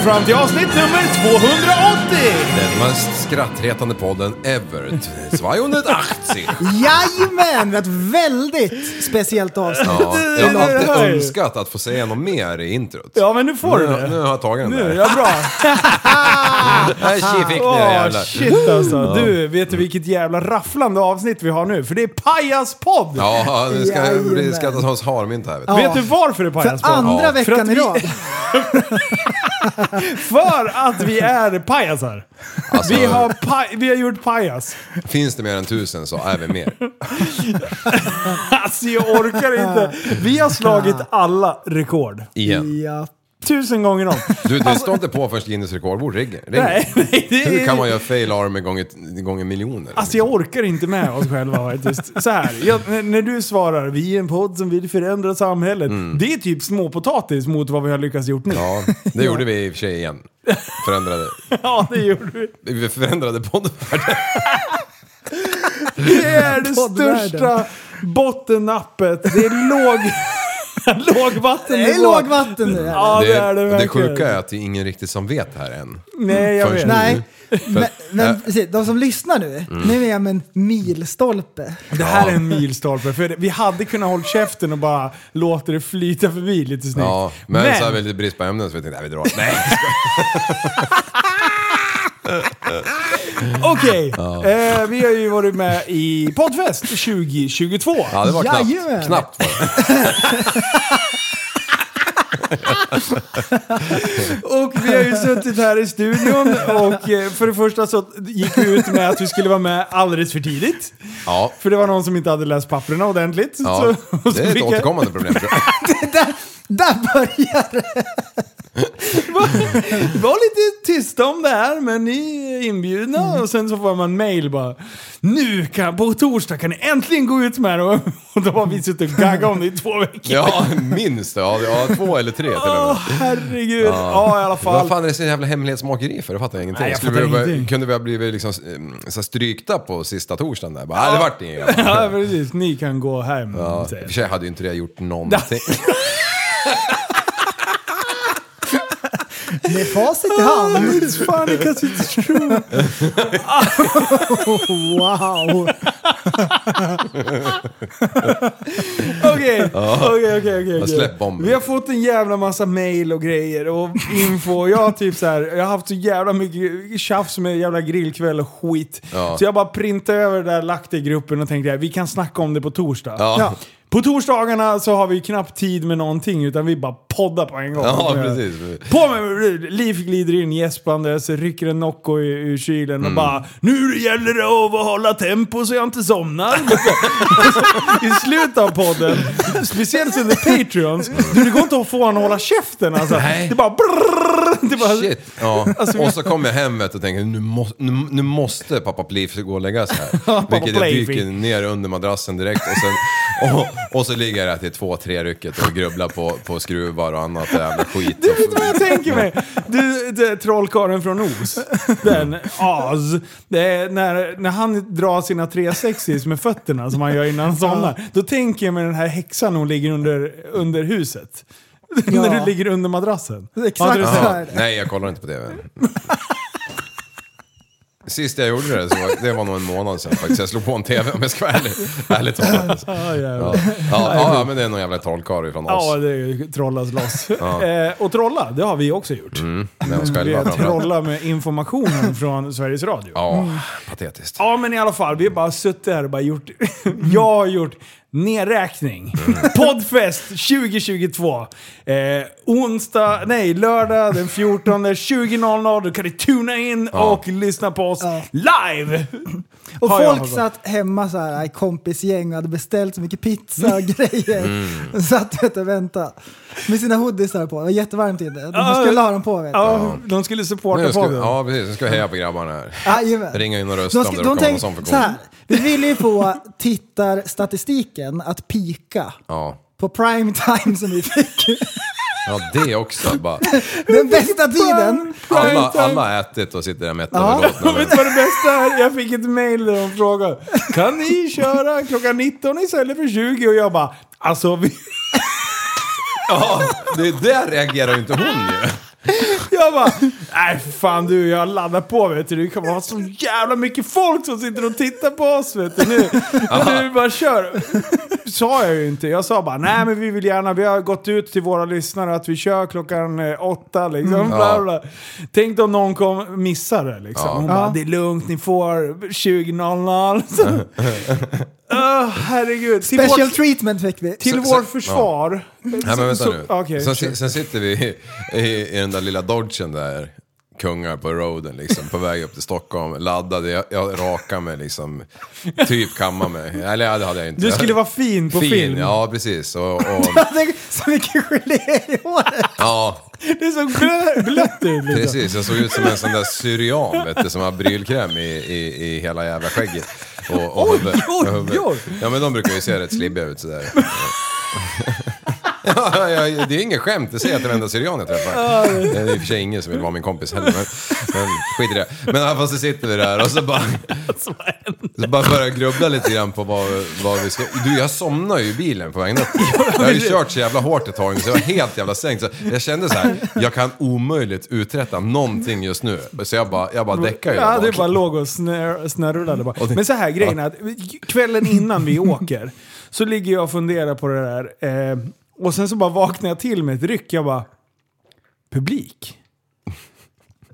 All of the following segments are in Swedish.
Vi fram till avsnitt nummer 200 Mest skrattretande podden ever. 280. Jajamän, ett väldigt speciellt avsnitt. Ja, jag har alltid det önskat att få säga något mer i introt. Ja, men nu får du nu, det. nu har jag tagit den Nu, där. ja bra. Här fick ni Åh, jävlar. shit alltså. Du, vet du vilket jävla rafflande avsnitt vi har nu? För det är Pajas-podd! Ja, det ska Jajamän. bli skrattas hos harmynt här vet du. Vet du varför det är För Pajas-podd? andra för veckan att i vi- rad. För att vi är pajasar. Alltså, Vi, har paj, vi har gjort pajas. Finns det mer än tusen så är vi mer. Alltså jag orkar inte. Vi har slagit alla rekord. Igen. Ja. Tusen gånger om. Du, det står inte på förrän Guinness rekordbord ringer. ringer. Nej, nej, det Hur kan man göra fail army gånger, gånger miljoner? Alltså jag orkar inte med oss själva faktiskt. Så här, jag, när, när du svarar vi är en podd som vill förändra samhället. Det är typ småpotatis mot vad vi har lyckats gjort nu. Ja, det gjorde vi i och för sig igen. Förändrade. Ja, det gjorde vi. Vi förändrade poddvärlden. Det är det största bottennappet. Det är låg... lågvatten. Det är lågvatten nu. Ja, det, är det det verkligen. sjuka är att det är ingen riktigt som vet här än. Nej, jag Först vet. nu. Nej, men, men äh. precis, de som lyssnar nu, Mm. nu är jag med en milstolpe. Det här är en milstolpe. För vi hade kunnat hålla käften och bara låta det flyta förbi lite snyggt. Ja, men, så har vi lite brist på ämnen så vi tänkte, nej vi drar. Nej. Okej, eh, vi har ju varit med i Poddfest 2022. Ja, det var knappt. Jajamän. Knappt var det. Och vi har ju suttit här i studion och eh, för det första så gick vi ut med att vi skulle vara med alldeles för tidigt. Ja, För det var någon som inte hade läst papperna ordentligt. ja. Så, så det är ett återkommande problem tror jag. där, där börjar det. Var lite tysta om det här, men ni är inbjudna. Och sen så får man mail bara. Nu kan, på torsdag kan ni äntligen gå ut med det. Och, då har vi suttit och gaggat om det i två veckor. Ja, minst ja, ja, två eller tre till och Åh, med. herregud. Ja, i alla fall. Vad fan är det så jävla hemlighetsmakeri för? Det fattar jag ingenting. Nej, jag fattar vi, ingenting. Kunde vi ha blivit liksom, eh, så strykta på sista torsdagen där? Bara, ja. det vart inget. Ja, precis. Ni kan gå hem. Ja, I och för sig hade ju inte det gjort någonting. Med facit i hand. jag. Fan, det kanske inte tror. Wow. Okej, okej, okej, okej. släpp bomben. Vi har fått en jävla massa mail och grejer och info. Jag har typ så här, jag har haft så jävla mycket tjafs med jävla grillkväll och skit. Ja. Så jag bara printade över det där, lagt det i gruppen och tänkte vi kan snacka om det på torsdag. Ja. Ja. På torsdagarna så har vi knappt tid med någonting utan vi bara poddar på en gång. Ja, precis. På med Liv glider in gäspandes, rycker en Nocco ur, kylen och bara Nu gäller det att hålla tempo så jag inte somnar. I slutet av podden, speciellt under Patreons, du, det går inte att få honom att hålla käften alltså. Nej. Det bara brrrr, det bara, Shit. Ja. Alltså, och så kommer jag hem och tänker nu, må, nu, nu måste pappa Pliff gå och lägga sig här. Vilket jag dyker ner under madrassen direkt och sen Och, och så ligger jag där till två, tre rycket och grubblar på, på skruvar och annat jävla skit. Du vet vad jag tänker mig? Du, det, trollkarlen från Oz. Den, Oz. Det är när, när han drar sina 360s med fötterna som han gör innan han somnar. Då tänker jag mig den här häxan hon ligger under, under huset. när du ligger under madrassen. Exakt du här. Nej, jag kollar inte på TV. Sist jag gjorde det, så var, det var nog en månad sedan faktiskt. Jag slog på en TV om jag ska vara ärlig. Ärligt talat. Ja. Ja. Ja, ja, men det är någon jävla trollkarl från Ja, oss. det är ju trollas loss. Eh, och trolla, det har vi också gjort. Oss Vi har framförallt. trolla med informationen från Sveriges Radio. Ja, patetiskt. Ja, men i alla fall. Vi har bara suttit här och bara gjort... jag har gjort nedräkning. Poddfest 2022. Eh, onsdag, nej, lördag den 14 20.00. Då kan ni tuna in och lyssna på oss Ja. live. Och Har jag folk satt hemma så här i kompisgäng och hade beställt så mycket pizza och grejer. Mm. Satt vet, och väntade. Med sina hoodiesar på. Det var jättevarmt inne. De Ja. skulle ha dem på vet du. Ja, de skulle supporta Nu ska, podden. ja, precis. Nu ska vi heja på grabbarna här. Jajamän. Ringa in och De, rösta om det de råkar vara någon sån så funktion. här. Vi ville ju få tittarstatistiken att pika Ja. på prime time som vi fick. ja, det också. Bara, Den bästa tiden. alla, alla har ätit och sitter där mätta Ja. och belåtna. Vet du vad det bästa är? Jag fick ett mail där de frågade Kan ni köra klockan 19 istället för 20? Och jag bara Alltså vi... Ja, det där reagerar ju inte hon ju. Jag bara, nej fan du, jag laddar på vet du. Det kan vara så jävla mycket folk som sitter och tittar på oss vet du. Nu, nu bara kör. Sa jag ju inte. Jag sa bara, nej men vi vill gärna, vi har gått ut till våra lyssnare att vi kör klockan eh, åtta liksom. Bla, bla. Tänk om någon kom, missar det liksom. Hon bara, det är lugnt, ni får 20.00. Så- Åh, herregud. Till Special vårt, treatment fick vi. till Så- vår så- försvar. Nej men vänta Så- nu. okej, sen, sen sitter vi i, i den där lilla dodgen där. Kungar på roaden liksom, på väg upp till Stockholm. Laddade, jag, jag rakade mig liksom. Typ kammade mig. Eller ja, det hade jag inte. Du skulle vara fin på fin, film. ja precis. Och, och, så mycket gelé i håret. ja, Det är så blö- blött ut. Liksom. precis. Jag såg ut som en sån där syrian vet du, som har brylkräm i, i, i hela jävla skägget. Och, och Oj, oj, oj. Ja men de brukar ju se rätt slibbiga ut sådär. Det är inget skämt, det säger jag till varenda syrian jag träffar. Det är i och för sig ingen som vill vara min kompis heller, men, men skit i det. Men i alla fall så sitter vi där och så bara, så bara börjar jag grubbla lite grann på vad, vad vi ska... Du, jag somnade ju i bilen på vägen upp. Jag har ju kört så jävla hårt ett tag så jag var helt jävla sänkt. Så jag kände så här, jag kan omöjligt uträtta någonting just nu. Så jag bara, jag bara däckar ju Ja, du bara låg och snör, snörrullade bara. Men så här grejen är att kvällen innan vi åker så ligger jag och funderar på det där. Eh, och sen så bara vaknade jag till med ett ryck. Jag bara, publik?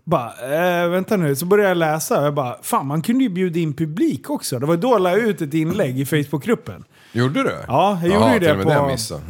Bara, äh, vänta nu. Så började jag läsa och jag bara, fan man kunde ju bjuda in publik också. Det var då jag la ut ett inlägg i Facebookgruppen. Gjorde du? Ja, jag gjorde ju till det och med på- det jag missade.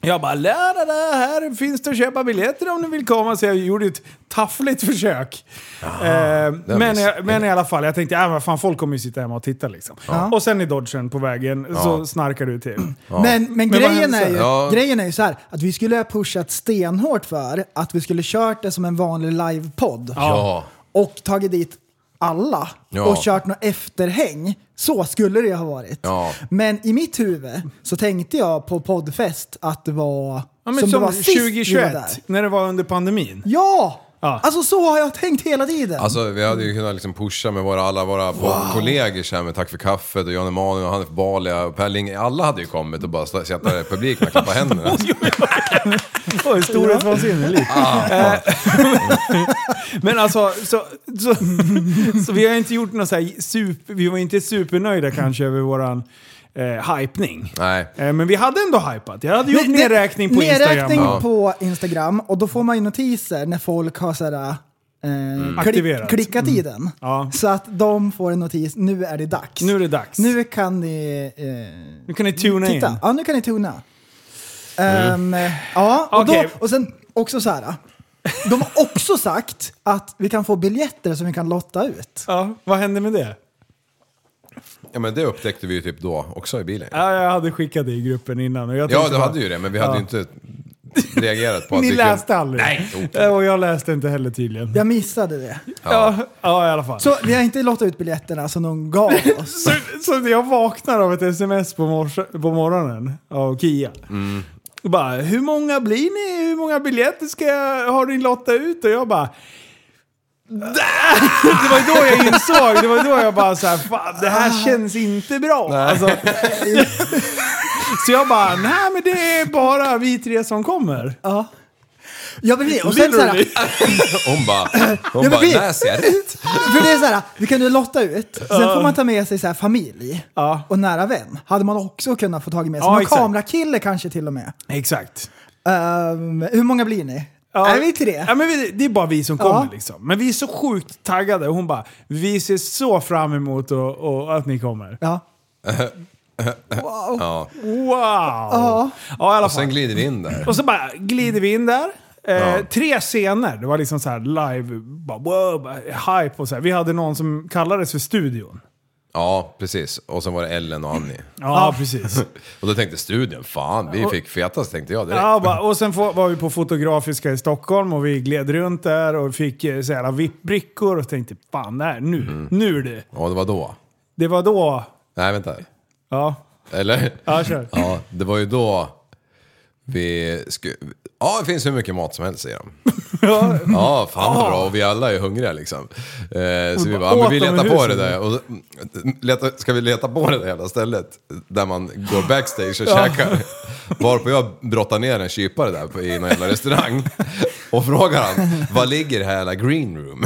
Jag bara, la, la, la, här finns det att köpa biljetter om du vill komma. Så jag gjorde ett taffligt försök. eh, men, jag, men i alla fall, jag tänkte, äh, vad fan, folk kommer ju sitta hemma och titta liksom. Och sen i dodgen på vägen så snarkar du till. Men, men, Men vad grejen, är ju, Ja. grejen är ju så här att vi skulle ha pushat stenhårt för att vi skulle kört det som en vanlig livepodd. Ja. Och tagit dit alla Ja. och kört något efterhäng. Så skulle det ha varit. Ja. Men i mitt huvud så tänkte jag på poddfest att det var Ja, men som, som, det var sist vi var 2021, där. när det var under pandemin. Ja! Ja. Alltså så har jag tänkt hela tiden. Alltså vi hade ju kunnat liksom pusha med våra, alla våra kollegor så här med Tack för kaffet och Jan Emanuel och Hanif Bali och Per Ling. Alla hade ju kommit och bara sätta där i publiken och klappa händerna. Oj, storhetsvansinne lite. Eh, Men alltså, så, så, så vi har inte gjort något så här super, vi var inte supernöjda kanske över våran eh, hypning. Nej. Eh, men vi hade ändå hypat. Jag hade gjort Ne- ne- nedräkning på nedräkning Instagram. Ja. på Instagram och då får man ju notiser när folk har sådär, eh, klick, Aktiverat. klickat i den. Ja. Så att de får en notis, nu är det dags. Nu är det dags. Nu kan ni eh, Nu kan ni tuna titta. in. Ja, nu kan ni tuna. Ehm, ja, och, Okej. då, och sen också så här. De har också sagt att vi kan få biljetter som vi kan lotta ut. Ja, vad hände med det? Ja men det upptäckte vi ju typ då också i bilen. Ja, jag hade skickat det i gruppen innan. Och jag Ja tänkte du bara- hade ju det men vi hade Ja. ju inte reagerat på att Ni kunde- läste aldrig? Nej. Eh, Och jag läste inte heller tydligen. Jag missade det. Ja, ja i alla fall. Så, vi har inte lottat ut biljetterna som någon gav oss. så, så jag vaknar av ett sms på, morse, på morgonen av Kia. Och Bara, hur många blir ni? Hur många biljetter ska jag, har ni lottat ut? Och jag bara... Det var då jag insåg, det var då jag bara så här, fan det här känns inte bra. Alltså, så jag bara, nej men det är bara vi tre som kommer. Ja. Ja, men det, och sen så här, Literally. Hon bara, hon men bara vi- läser jag rätt? för det är så här, vi kan ju lotta ut, sen får man ta med sig så här familj Ja. och nära vän. Hade man också kunnat få tag med sig. Ja, Någon exakt. kamerakille kanske till och med. Exakt. Ehm, hur många blir ni? Ja. Är vi tre? Ja, men vi, det är bara vi som kommer Ja. liksom. Men vi är så sjukt taggade. Hon bara, vi ser så fram emot och, och att ni kommer. Ja. Ja. Wow! Ja, i alla Och sen fall. glider vi in där. Och så bara glider vi in där. Eh, Ja. Tre scener. Det var liksom så här live, bara, wow, bara, hype och så här. Vi hade någon som kallades för studion. Ja, precis. Och sen var det Ellen och Annie. Ja, precis. Och då tänkte studion, fan vi fick fetast tänkte jag direkt. Ja, bara, och sen få- var vi på Fotografiska i Stockholm och vi gled runt där och fick eh, så jävla VIP-brickor och tänkte fan, nej, nu, Mm. nu är det. Och det var då. Det var då, Nej, vänta. ja, Eller? ja kör. Ja, det var ju då vi skulle... Ja, det finns hur mycket mat som helst säger de. Ja, Ja, fan vad bra. Och vi alla är hungriga liksom. Eh, så vi bara, ja, men vi dem i letar på det där. Och, leta, ska vi leta på det där jävla stället? Där man går backstage och käkar. Varpå jag brottar ner en kypare där på, i någon jävla restaurang. Och frågar han, vad ligger det här jävla green room?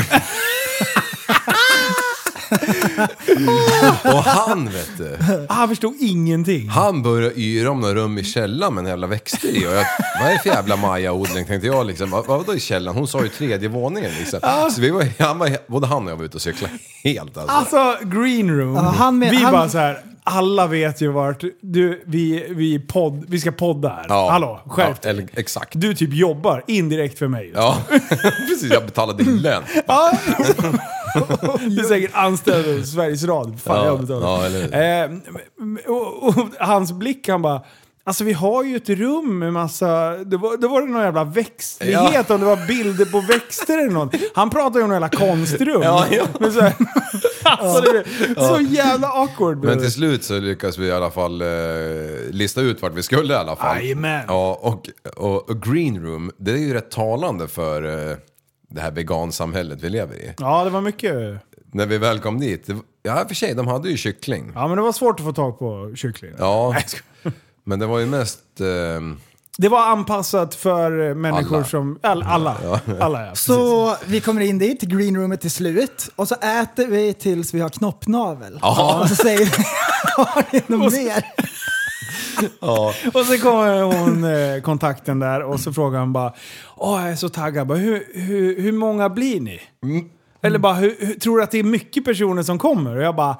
och han vet du. Han förstod ingenting. Han började yra om några rum i källaren med en jävla växter i. Och jag, vad är det för jävla Maja-odling tänkte jag liksom. Vad, vadå i källaren? Hon sa ju tredje våningen liksom. Så vi var, han var, både han och jag var ute och cyklade helt alltså. Alltså, green room. Ja, han med- vi han- bara så här. alla vet ju vart, du, vi, vi, podd, vi ska podda här. Ja. Hallå, skärp ja, dig. eller, Exakt. Du typ jobbar indirekt för mig. Ja, precis. Jag betalade din lön. Ja. Du är säkert anställd hos Sveriges Radio. Fan, Ja, jag betalar. ja? Eh, och, och, hans blick, han bara... Alltså vi har ju ett rum med massa... Det var, det var det någon jävla växtlighet, om det var bilder på växter eller något. Han pratade ju om någon jävla konstrum. Ja, ja. Men så, här, alltså det så jävla awkward. Men till slut så lyckades vi i alla fall eh, lista ut vart vi skulle i alla fall. Jajamän. Ja, och, och, och green room, det är ju rätt talande för eh, det här vegansamhället vi lever i. Ja, det var mycket... När vi väl kom dit, det, ja i och för sig, de hade ju kyckling. Ja, men det var svårt att få tag på kyckling. Ja, Nej, jag skojar. men det var ju mest... ehm, Det var anpassat för eh, människor Alla. som... All, alla. Alla, ja. Så vi kommer in dit, till greenroomet till slut, och så äter vi tills vi har knoppnavel. Ja. Och så säger vi, har ni något mer? Och så kommer hon, eh, kontakten där, och så frågar han bara Åh, jag är så taggad. Bara, hur, hur, hur många blir ni? Eller bara, hur, hur, tror du att det är mycket personer som kommer? Och jag bara,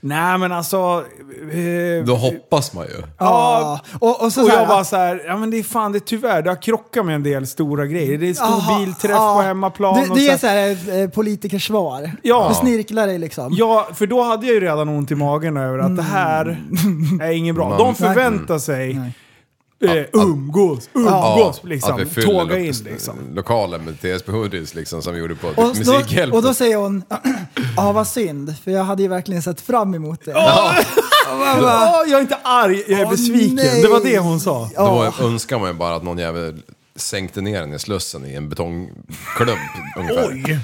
nej men alltså... Eh, Då hoppas man ju. ja, Och, och så, och så här, jag bara så här, ja men det är fan det är tyvärr, det har krockat med en del stora grejer. Det är stor aha, bilträff ja. på hemmaplan. Det, och det så är så här ett eh, politikersvar. Ja. Du snirklar dig liksom. Ja, för då hade jag ju redan ont i magen över att det här är inget bra. De förväntar sig eh, umgås, umgås, liksom. att vi fyller Tåga lo- in liksom. lokalen med TSB Hoodies liksom som vi gjorde på Och då, Musikhjälpen. och då säger hon, ja vad synd, för jag hade ju verkligen sett fram emot det. Åh, jag är inte arg, jag är besviken. nej. Det var det hon sa. Då önskar man ju bara att någon jävel sänkte ner den i slussen i en betongklump ungefär. Oj!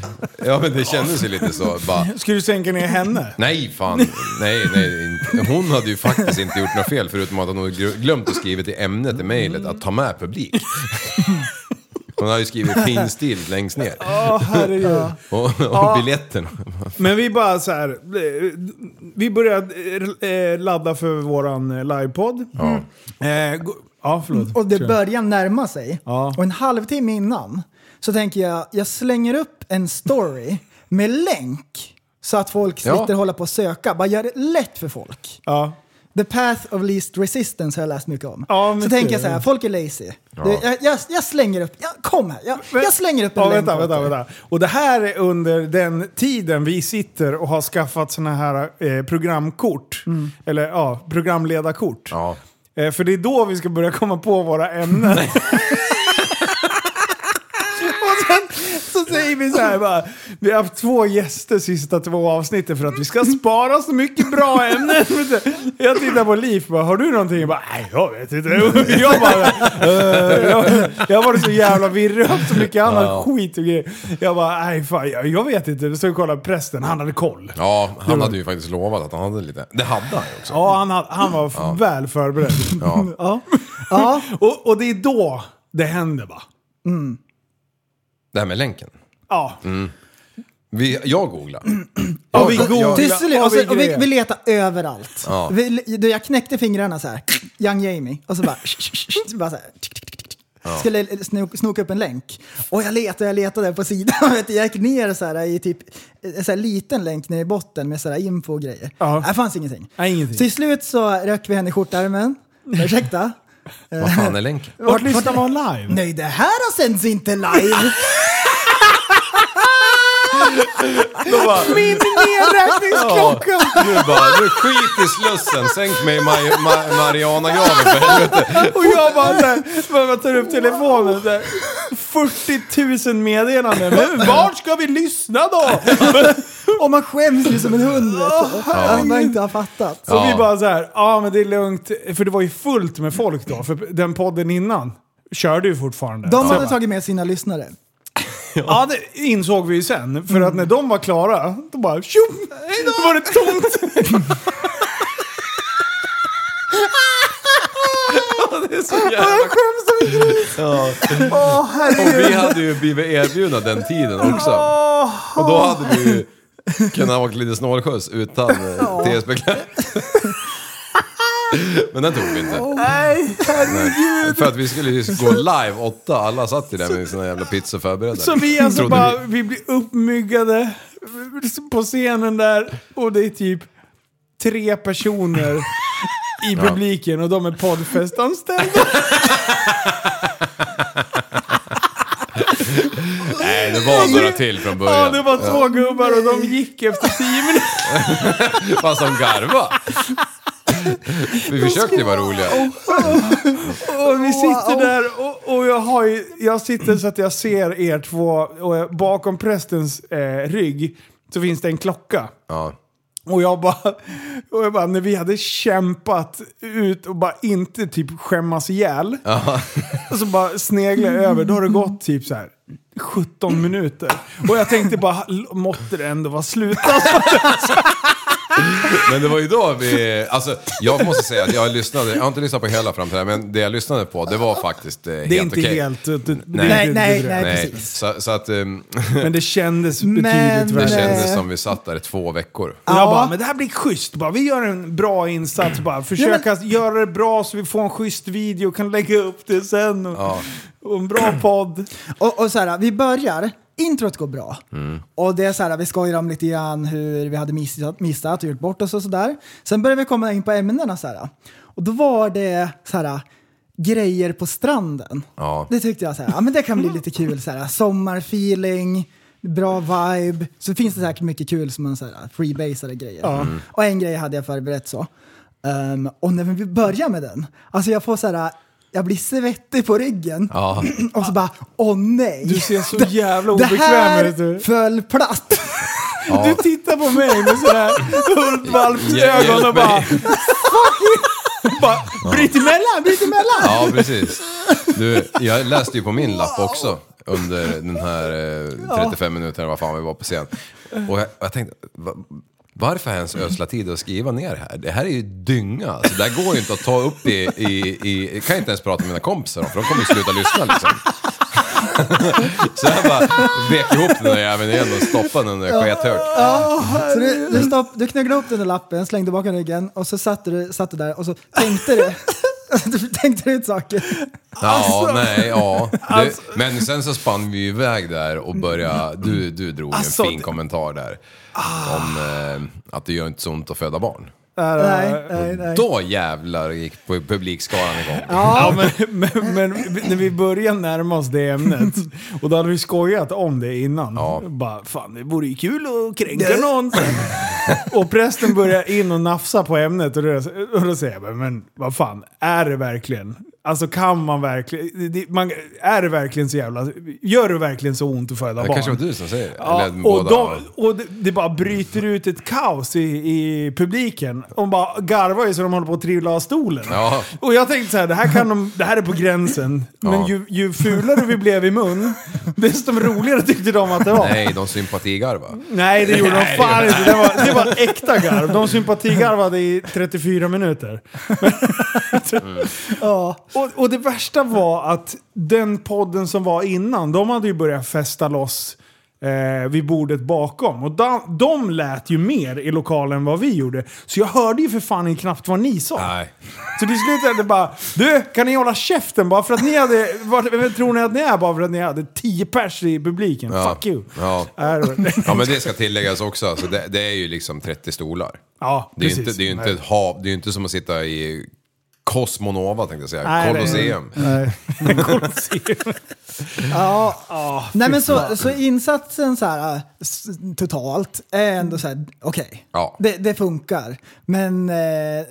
Ja men det kändes ju lite så. Bara, Ska du sänka ner henne? nej fan, nej, nej. Inte. Hon hade ju faktiskt inte gjort något fel förutom att hon hade gl- glömt att skriva i ämnet i mejlet att ta med publik. Hon hade ju skrivit finstilt längst ner. Åh herregud. Och, och biljetterna. Men vi bara så här. eh, Vi började eh, ladda för våran eh, livepodd. Eh, gå- Ja, förlåt. Och det Kör. börjar närma sig. Ja. Och en halvtimme innan så tänker jag, jag slänger upp en story med länk så att folk Ja. slipper hålla på och söka. Bara gör det lätt för folk. Ja. The path of least resistance har jag läst mycket om. Ja, så tänker jag så här, folk är lazy. Det, jag, jag, jag slänger upp, jag, kom här, jag, jag slänger upp en Ja, länk. vänta, vänta, vänta. Och det här är under den tiden vi sitter och har skaffat såna här eh, programkort. Eller ja, programledarkort. Eh, för det är då vi ska börja komma på våra ämnen. Vi så här bara, vi har haft två gäster sista två avsnitten för att vi ska spara så mycket bra ämnen. Jag tittar på Liv bara, har du någonting? Jag bara, nej jag vet inte. Jag bara, eh, jag, jag var så jävla virrig och haft så mycket annat skit och grejer. Jag bara, nej fan jag, jag vet inte. Så kollade prästen, han hade koll. Ja, han hade ju faktiskt lovat att han hade lite. Det hade han ju också. Ja, han, hade- han var väl förberedd. Ja. Ja. Ja. Och, och det är då det händer va? Det här med länken. Ja. Vi, jag googlar. Och vi googlar. Till slut, och så, och vi, vi letar överallt. Ja. Vi, du, jag knäckte fingrarna så här. Young Jamie. Och så bara... så bara så här. Skulle snoka, snoka upp en länk. Och jag letade, jag letade på sidan. Vet Jag gick ner så här i typ en så här liten länk ner i botten med så här info och grejer. Ja. Det fanns ingenting. Nej, ingenting. Till slut så rök vi henne i skjortärmen. Ursäkta? Vad fan är länken? Vart lyssnar man live? Nej, det här har sänds inte live! Min nedräkningsklocka! Nu bara, nu skit i slussen, sänk mig i Maj- Ma- Marianagraven för helvete. Och jag bara såhär, man tar upp telefonen såhär, 40 000 meddelanden. Men vart ska vi lyssna då? Och man skäms ju som en hund vet du. Att man inte har fattat. Så Ja. vi bara så här, ja men det är lugnt. För det var ju fullt med folk då. För den podden innan körde ju fortfarande. De Så hade bara, tagit med sina lyssnare. Ja, det insåg vi ju sen. För att när de var klara, då bara tjum! Då var det tomt. Det är så jävla Ja. Och vi hade ju blivit erbjudna den tiden också. Och då hade vi ju kunnat åka lite snålskjuts utan eh, TSB-kläder. Men den tog vi inte. Nej, Nej. För att vi skulle ju gå live åtta, alla satt ju där med sina jävla pizzor förberedda. Så vi alltså Trodde bara, vi blir uppmyggade på scenen där och det är typ tre personer i publiken och de är poddfestanställda. Nej, det var några till från Ja, början. det var två gubbar och de gick efter tio minuter. Fast de garva. Vi försökte ju vara roliga. Och vi sitter där och, och jag, har ju, jag sitter så att jag ser er två och bakom prästens eh, rygg så finns det en klocka. Ja. Och jag bara, och jag bara, när vi hade kämpat ut och bara inte typ skämmas ihjäl. Och så bara sneglar jag över, då har det gått typ så här 17 minuter. Och jag tänkte bara, måtte det ändå vara slut alltså. Men det var ju då vi, alltså jag måste säga att jag lyssnade, jag har inte lyssnat på hela framträdandet, men det jag lyssnade på det var faktiskt eh, helt Det är inte okej. helt... Det, det, Nej. det Nej, nej, det- nej. Nej, precis. så, så att ehm, Men det kändes Men- betydligt det värre. kändes Nej. som vi satt där i två veckor. Och jag Ja. bara, men det här blir schysst. Bara, vi gör en bra insats bara. Försöka göra det bra så vi får en schysst video och kan lägga upp det sen. Och, Ja. och en bra podd. Och, och så här, vi börjar, introt går bra. Och det är så här, vi skojar om lite grann hur vi hade missat, missat och gjort bort oss och sådär. Sen börjar vi komma in på ämnena så här. Och då var det så här, grejer på stranden. Ja. Det tyckte jag så här, ja men det kan bli lite kul så här, sommarfeeling, bra vibe. Så finns det säkert mycket kul som man så här, freebasade grejer. Och en grej hade jag förberett så. Ehm, och när vi börjar med den, alltså jag får så här, jag blir svettig på ryggen. Ja. Och så bara, åh nej. Du ser så jävla det obekväm ut. här Du. föll platt. du tittar på mig med sådär hundvalpsögon och bara... bara bryt emellan, bryt emellan! Ja, precis. Du, jag läste ju på min lapp också under den här eh, 35 minuterna, vad fan vi var på scen. Och jag, jag tänkte, va, varför ens ödsla tid att skriva ner det här? Det här är ju dynga. Alltså, det här går ju inte att ta upp i, i, i... Jag kan inte ens prata med mina kompisar om, för de kommer ju sluta lyssna liksom. Så jag bara vek ihop den där jäveln igen och stoppade den där skethört. Så du, du, stopp, du knögglade upp den där lappen, slängde bakom ryggen och så satt du, satt du där och så tänkte du. du tänkte ut saker. Ja, nej, ja. Det, men sen så spann vi iväg där och började, du, du drog Alltså, en fin kommentar där. Om eh, att det gör inte så ont att föda barn. Nej, nej, nej. Då jävlar gick pu- publikskalan igång. Ja, men, men, men när vi började närma oss det ämnet, och då hade vi skojat om det innan. Ja. Bara, fan det vore ju kul att kränka någon. och prästen börjar in och nafsa på ämnet och då, och då säger jag, men vad fan, är det verkligen? Alltså kan man verkligen, det- man, är det verkligen så jävla, gör det verkligen så ont att föda Det barn? kanske var du som säger det. Ja, Eller och båda. de, och det, det bara bryter ut ett kaos i, i publiken. De bara garvar ju så de håller på att trilla av stolen. Ja. Och jag tänkte så här, det här, kan de, det här är på gränsen. Men Ja. ju, ju fulare vi blev i mun, desto roligare tyckte de att det var. Nej, de sympatigarva. Nej, det gjorde de fan inte. Det var, det var äkta garv. De sympatigarvade i 34 minuter. Ja. Och, och det värsta var att den podden som var innan, de hade ju börjat festa loss eh, vid bordet bakom. Och de, de lät ju mer i lokalen än vad vi gjorde. Så jag hörde ju för fan knappt vad ni sa. Nej. Så till slut är det bara, du kan ni hålla käften bara för att ni hade, vad, vem tror ni att ni är bara för att ni hade 10 pers i publiken? Ja. Fuck you. Ja. Det- ja, men det ska tilläggas också. Alltså, det, det är ju liksom 30 stolar. Ja, Det är precis. inte, det är ju inte, ett hav, det är ju inte som att sitta i Cosmonova tänkte jag säga. Nej, det- Colosseum. Nej. Colosseum. Ja. Nej men så, så insatsen så här, totalt är ändå så här, okej. Ja. Det, det funkar. Men eh,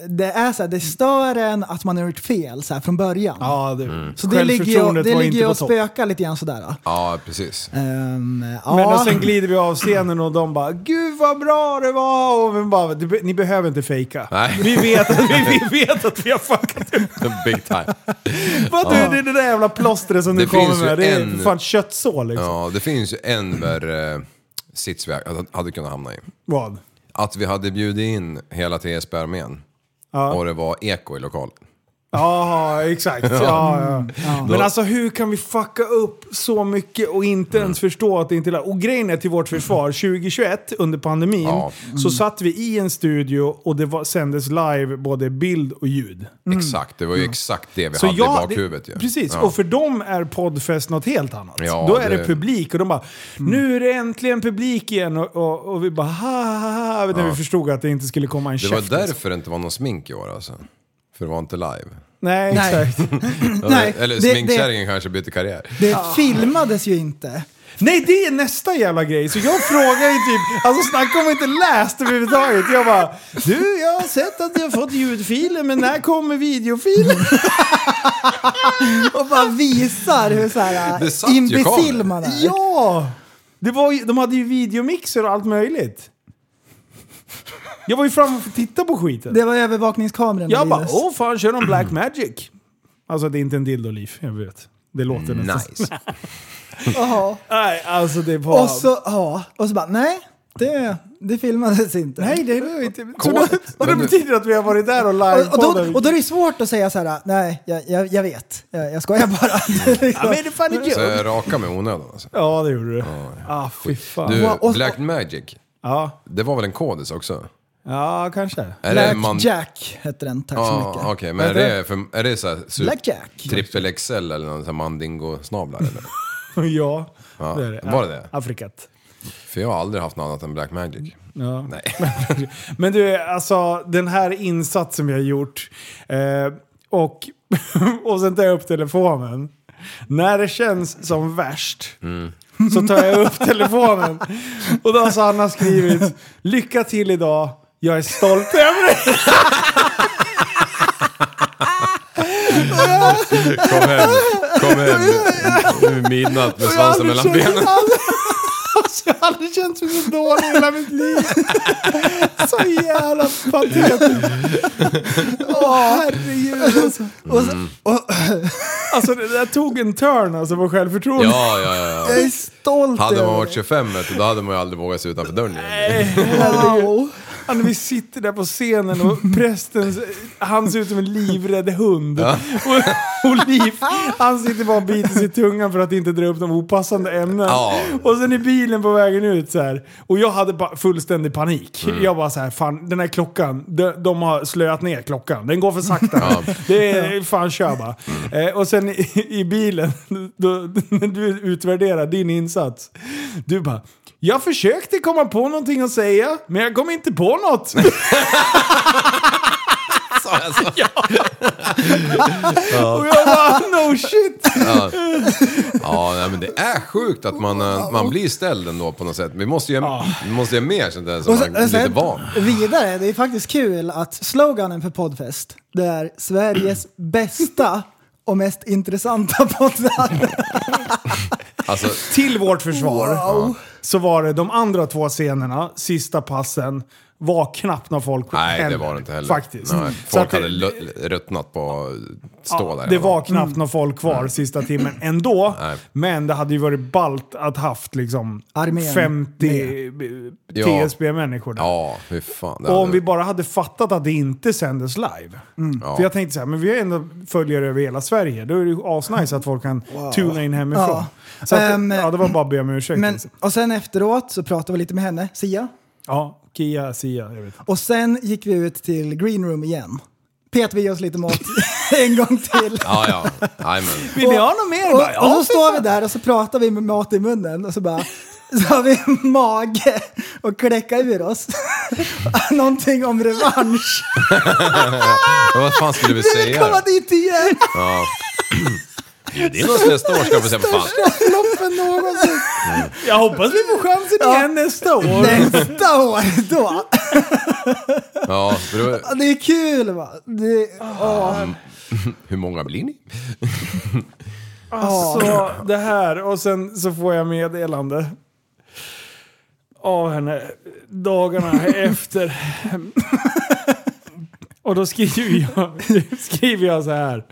det är så här, det stör en att man har gjort fel så här, från början. Ja, det, Så det ligger ju, det ligger ju och spökar lite grann sådär. Ja, precis. Um, ja. Men och sen glider vi av scenen och de bara “Gud vad bra det var” och vi bara "Du be- “Ni behöver inte fejka. Nej. Vi, vet att, vi, vi vet att vi har. Big time. Vad du, det är det där jävla plåstret som du kommer med. Det är en- fan köttsår liksom. Ja, det finns ju en värre sits vi hade- kunnat hamna i. Vad? Att vi hade bjudit in hela TSB-armén och det var eko i lokalen. Ja, exakt. Ja, ja. Men alltså hur kan vi fucka upp så mycket och inte ens förstå att det inte är Och grejen är till vårt försvar, 2021 under pandemin Ja. så satt vi i en studio och det var, sändes live både bild och ljud. Exakt, det var ju exakt det vi Så hade ja, i bakhuvudet det. Precis, Ja. och för dem är poddfest något helt annat. Ja, Då är det, det- publik och de bara “Nu är det äntligen publik igen” och, och, och vi bara ha, ha, ha, när vi förstod att det inte skulle komma en Det var käft. därför det inte var någon smink i år alltså. För det var inte live. Nej, Nej. exakt. Nej, Eller det- sminkkärringen kanske bytte karriär. Det filmades ju inte. Nej, det är nästa jävla grej. Så jag frågar ju typ, alltså snacka om jag inte läst överhuvudtaget. Jag bara, du jag har sett att ni har fått ljudfiler, men när kommer videofilen? Och bara visar hur så här Det satt ju imbecill kameror. man är. Ja! Det var ju, de hade ju videomixer och allt möjligt. Jag var ju fram och titta på skiten. Det var övervakningskameran. jag bara, åh fan, kör de Black Magic? Alltså det är inte en dildo-liv, jag vet. Det låter nästan Nice. Jaha. Nej, alltså det var... Och så, ja, och så bara, nej, det, det filmades inte. Nej, det var inte... Så det, och det betyder att vi har varit där och Och, och, livepoddat. då, och då är det svårt att säga så här, nej, jag, jag, jag vet, jag, jag skojar bara. Ja, men det är fan inte Så raka med onödan alltså. Ja, det gjorde du. Ah, fy fan. Du, och- Black Magic. Ja, Det var väl en kodis också? Ja kanske. Black man... Jack hette den, tack så mycket. okej. Men är det, för, är det så här Black Jack. trippel XL eller någon sån här mandingo-snablar eller? ja, Ja, det är det. var det det? Afrikat. För jag har aldrig haft något annat än Black Magic. Ja. Nej. Men du, alltså den här insatsen vi har gjort eh, och, och sen tar jag upp telefonen. När det känns som värst så tar jag upp telefonen och då har Sanna skrivit Lycka till idag, jag är stolt över dig. Kom hem, kom hem. Nu är midnatt med svansen mellan benen. Alltså, jag har aldrig känt mig så dålig i hela mitt liv. Så jävla patetiskt. Åh herregud alltså. Och så, och, alltså det där tog en turn alltså på självförtroende. Ja, ja, ja. Jag är stolt Hade man varit dig. 25 vet du, då hade man ju aldrig vågat sig utanför dörren igen. Wow. Ja, när vi sitter där på scenen och prästen, han ser ut som en livrädd hund. Och, och Liv, han sitter bara och biter sig i tungan för att inte dra upp de opassande ämnen. Ja. Och sen i bilen på vägen ut så här. Och jag hade fullständig panik. Jag bara så här, fan den här klockan, de, de har slöat ner klockan. Den går för sakta. Ja. Det är, fan kör bara. Eh, och sen i, i bilen, då, när du utvärderar din insats. Du bara, jag försökte komma på någonting att säga, men jag kom inte på något. Sa jag så? Och jag bara, no shit. Ja, ja men det är sjukt att man, eh, man blir ställd ändå på något sätt. Vi måste ju, vi måste ju ha mer sånt där som man är lite van. vidare, det är faktiskt kul att sloganen för Podfest, det är Sveriges bästa och mest intressanta poddar. Alltså, Till vårt försvar så var det de andra två scenerna, sista passen, var knappt några folk nej det heller, var det inte heller. Faktiskt. Nej, folk att det- hade ruttnat på att stå Ja, där. det var Mm. knappt några folk kvar sista timmen ändå. Nej. Men det hade ju varit ballt att haft liksom Armén 50 Ja. TSB-människor där. Ja, fy fan. Det Och om vi bara hade fattat att det inte sändes live. Ja. För jag tänkte så här, men vi har ändå följare över hela Sverige. Då är det ju asnice att folk kan tuna in hemifrån. Ja. Så att, Ehm, ja, det var bara att be om ursäkt. Men, liksom. och sen efteråt så pratade vi lite med henne, Sia. Ja, Kia, Sia, jag vet. Och sen gick vi ut till green room igen. Pet vi oss lite mat en gång till. Ja, ja. Nej, men. Vill ni ha något mer? Och, ja, och så står vi där och så pratar vi med mat i munnen och så bara så har vi mage och kläcka ur oss. Någonting om revansch. Vad fan skulle vi Vi vill säga komma dit igen! Ja. Bjud in oss nästa år ska vi se vad fan. Floppen någonsin. Jag hoppas vi får chansen Ja. igen nästa år. Nästa år då. Ja, för då, Det är kul va? Det, åh. hur många blir ni? Alltså det här och sen så får jag meddelande av henne dagarna efter. Och då skriver jag, skriver jag så här.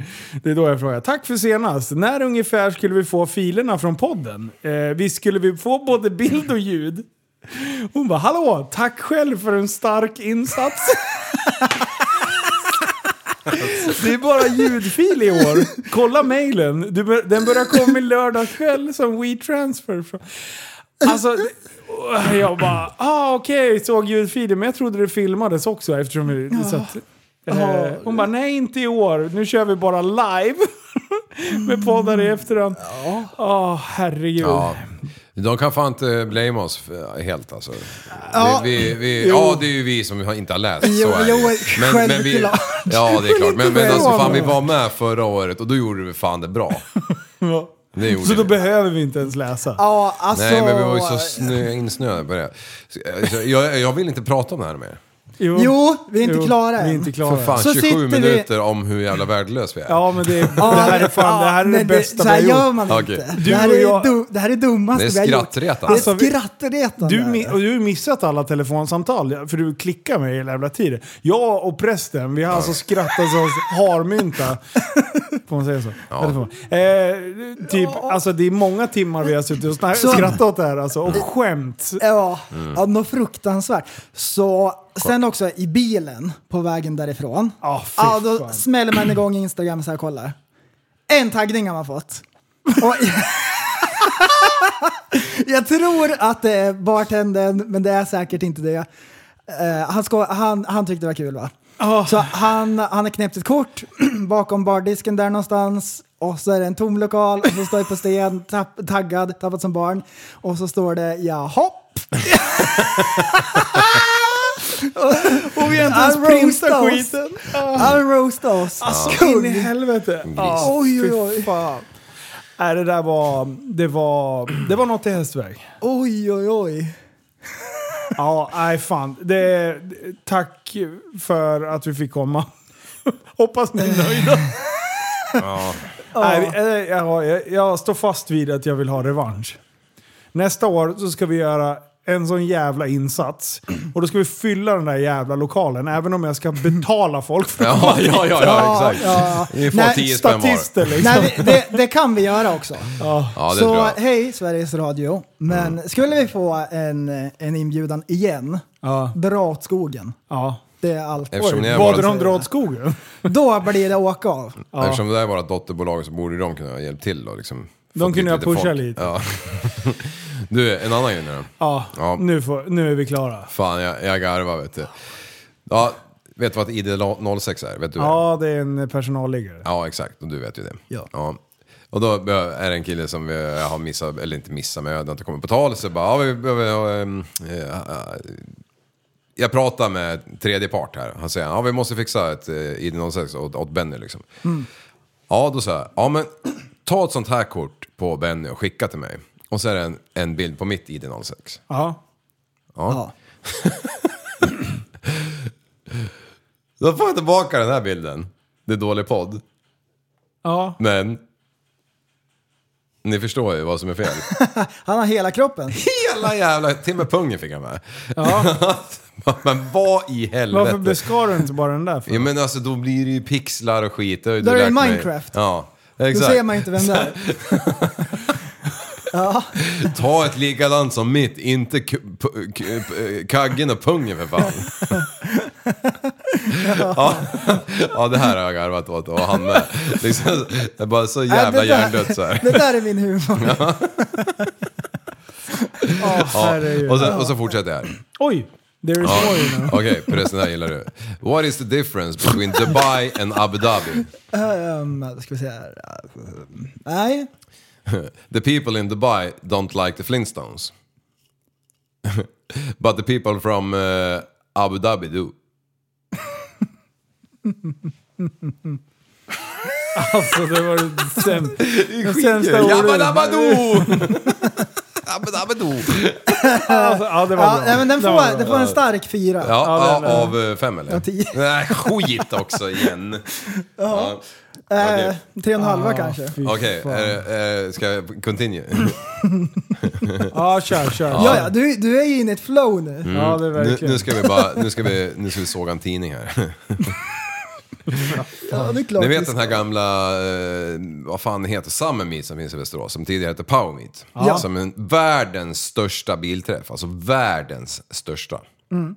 Det är då jag frågar. Tack för senast. När ungefär skulle vi få filerna från podden? Eh, visst skulle vi få både bild och ljud? Hon bara, hallå, tack själv för en stark insats. Det är bara ljudfil i år. Kolla mejlen. Den börjar komma i lördag kväll som WeTransfer. Alltså, jag bara, ah okej, såg ljudfilen. Men jag trodde det filmades också eftersom vi... Så att, eh, hon bara, nej inte i år. Nu kör vi bara live. Med poddar i efterhand. Ja, herregud. Ja. De kan fan inte blame oss helt alltså. Ja. Vi, vi, vi, ja, det är ju vi som har- inte har läst. Jo, så är jo, det. Men, men vi, ja, det är klart. Men, men alltså, fan, vi var med förra året och då gjorde vi fan det bra. Ja. Det Så då vi. behöver vi inte ens läsa. Ja, alltså... Nej, men vi var ju så snö, insnöade på det. Jag, jag vill inte prata om det här mer. Jo, vi är inte Jo, klara Vi är än. inte klara. För fan, Så 27 sitter vi- minuter om hur jävla värdelös vi är. Ja, men det, det Ja, här är fan, det här är det bästa så här vi har gör gjort. man inte. Det, här jag- du, det här är dummaste Det är vi har gjort. skrattretande. Det är Alltså, vi- skrattretande. Du, och du har ju missat alla telefonsamtal, för du klickar mig hela jävla tiden. Jag och prästen, vi har alltså skrattat så harmynta. Får man säga så? Ja. Eh, typ, alltså det är många timmar vi har suttit och skrattat åt det här alltså, och skämt. Ja, Mm. ja, något fruktansvärt. Så sen också i bilen på vägen därifrån. Fy ja, då fan. smäller man igång Instagram så här kollar. En taggning har man fått. Och jag tror att det är bartendern, men det är säkert inte det. Eh, han, ska, han, han tyckte det var kul va? Ah. Så han, han har knäppt ett kort bakom bardisken där någonstans. Och så är det en tom lokal och så står det på sten, tapp, taggad, tappat som barn. Och så står det jaha. Och vi har inte ens printat skiten. Han roastade oss. Alltså in i helvete. Ja, Oj, oj, fy oj. fan. Nej, det där var... Det var, det var något i hästväg. Oj, oj, oj. Ja, nej fan. Det, tack för att vi fick komma. Hoppas ni är nöjda. Ja. Nej, eh, jag, jag, jag står fast vid att jag vill ha revansch. Nästa år så ska vi göra en sån jävla insats. Och då ska vi fylla den där jävla lokalen, även om jag ska betala folk för att Ja, ja, ja, ja, exakt. ja. Ni får Nej, 10 spänn var. statister liksom. Nej, vi- det, det kan vi göra också. Ja, det så tror jag. hej Sveriges Radio. Men skulle vi få en, en inbjudan igen, Ja, dra åt skogen. ja. Det är allt. Eftersom ni är Bad våra- de dra åt skogen? Då blir det åka av. Eftersom det är vårt dotterbolag så borde de kunna ha hjälpt till och liksom... De kunde dit ha pushat folk. lite. Ja. Du, en annan grej nu då. Ja, Ja. Nu, får, nu är vi klara. Fan, jag, jag garvar vet du. Ja, vet du vad ett ID 06 är? Vet du det? Ja, det är en personalliggare. Ja, exakt. Och du vet ju det. Ja. Och då är det en kille som vi har missat, eller inte missat, men jag har inte kommit på tal. Så bara, ja, vi behöver... ehm, eh, jag pratar med tredje part här. Han säger, ja vi måste fixa ett eh, ID06 åt, åt Benny liksom. Ja, då sa jag, ja men ta ett sånt här kort på Benny och skicka till mig. Och så är det en, en bild på mitt ID06. Ja. Ja. Då får jag tillbaka den här bilden. Det är dålig podd. Ja. Men... Ni förstår ju vad som är fel. Han har hela kroppen. Hela jävla... Till och med pungen fick han med. ja. Men vad i helvete? Varför beskar du inte bara den där för? Ja men alltså då blir det ju pixlar och skit. Det är lärt mig. Minecraft. Ja, Då exakt. ser man inte vem det är. ja, Ta ett likadant som mitt, inte kaggen och pungen för fan. ja. ja, det här har jag garvat åt och han med. Liksom, det är bara så jävla där- hjärndött så här. det där är min humor. Ja, herregud. Och, så, och så fortsätter jag. Oj! There is Ja. more you know. Okej, förresten det här gillar du. What is the difference between Dubai and Abu Dhabi? Um, då ska vi se här. Nej. The people in Dubai don't like the Flintstones. But the people from uh, Abu Dhabi do. Alltså det var det sämsta, det sämsta ordet. Jabba dabba do! Alltså, ja, det var Ja, bra. nej, men den Det var får, bra. den får en stark fyra. Ja, Ja, ja, den- av eh, fem eller? Av tio. Nej, skit också igen. Ja. Okej, Eh, tre och en halva Ah, kanske. fy Okej, fan. eh, eh, ska jag continue? Ja, kör, kör. Ja, ja, du, du är ju inne i ett flow nu. Ja, det är Nu, verkligen. nu ska vi bara, nu ska vi, nu ska vi såga en tidning här. Ja, det är klart Ni vet den här gamla, eh, vad fan heter, Summer Meet som finns i Västerås, som tidigare hette Power Meet. Ja. Som en världens största bilträff, alltså världens största.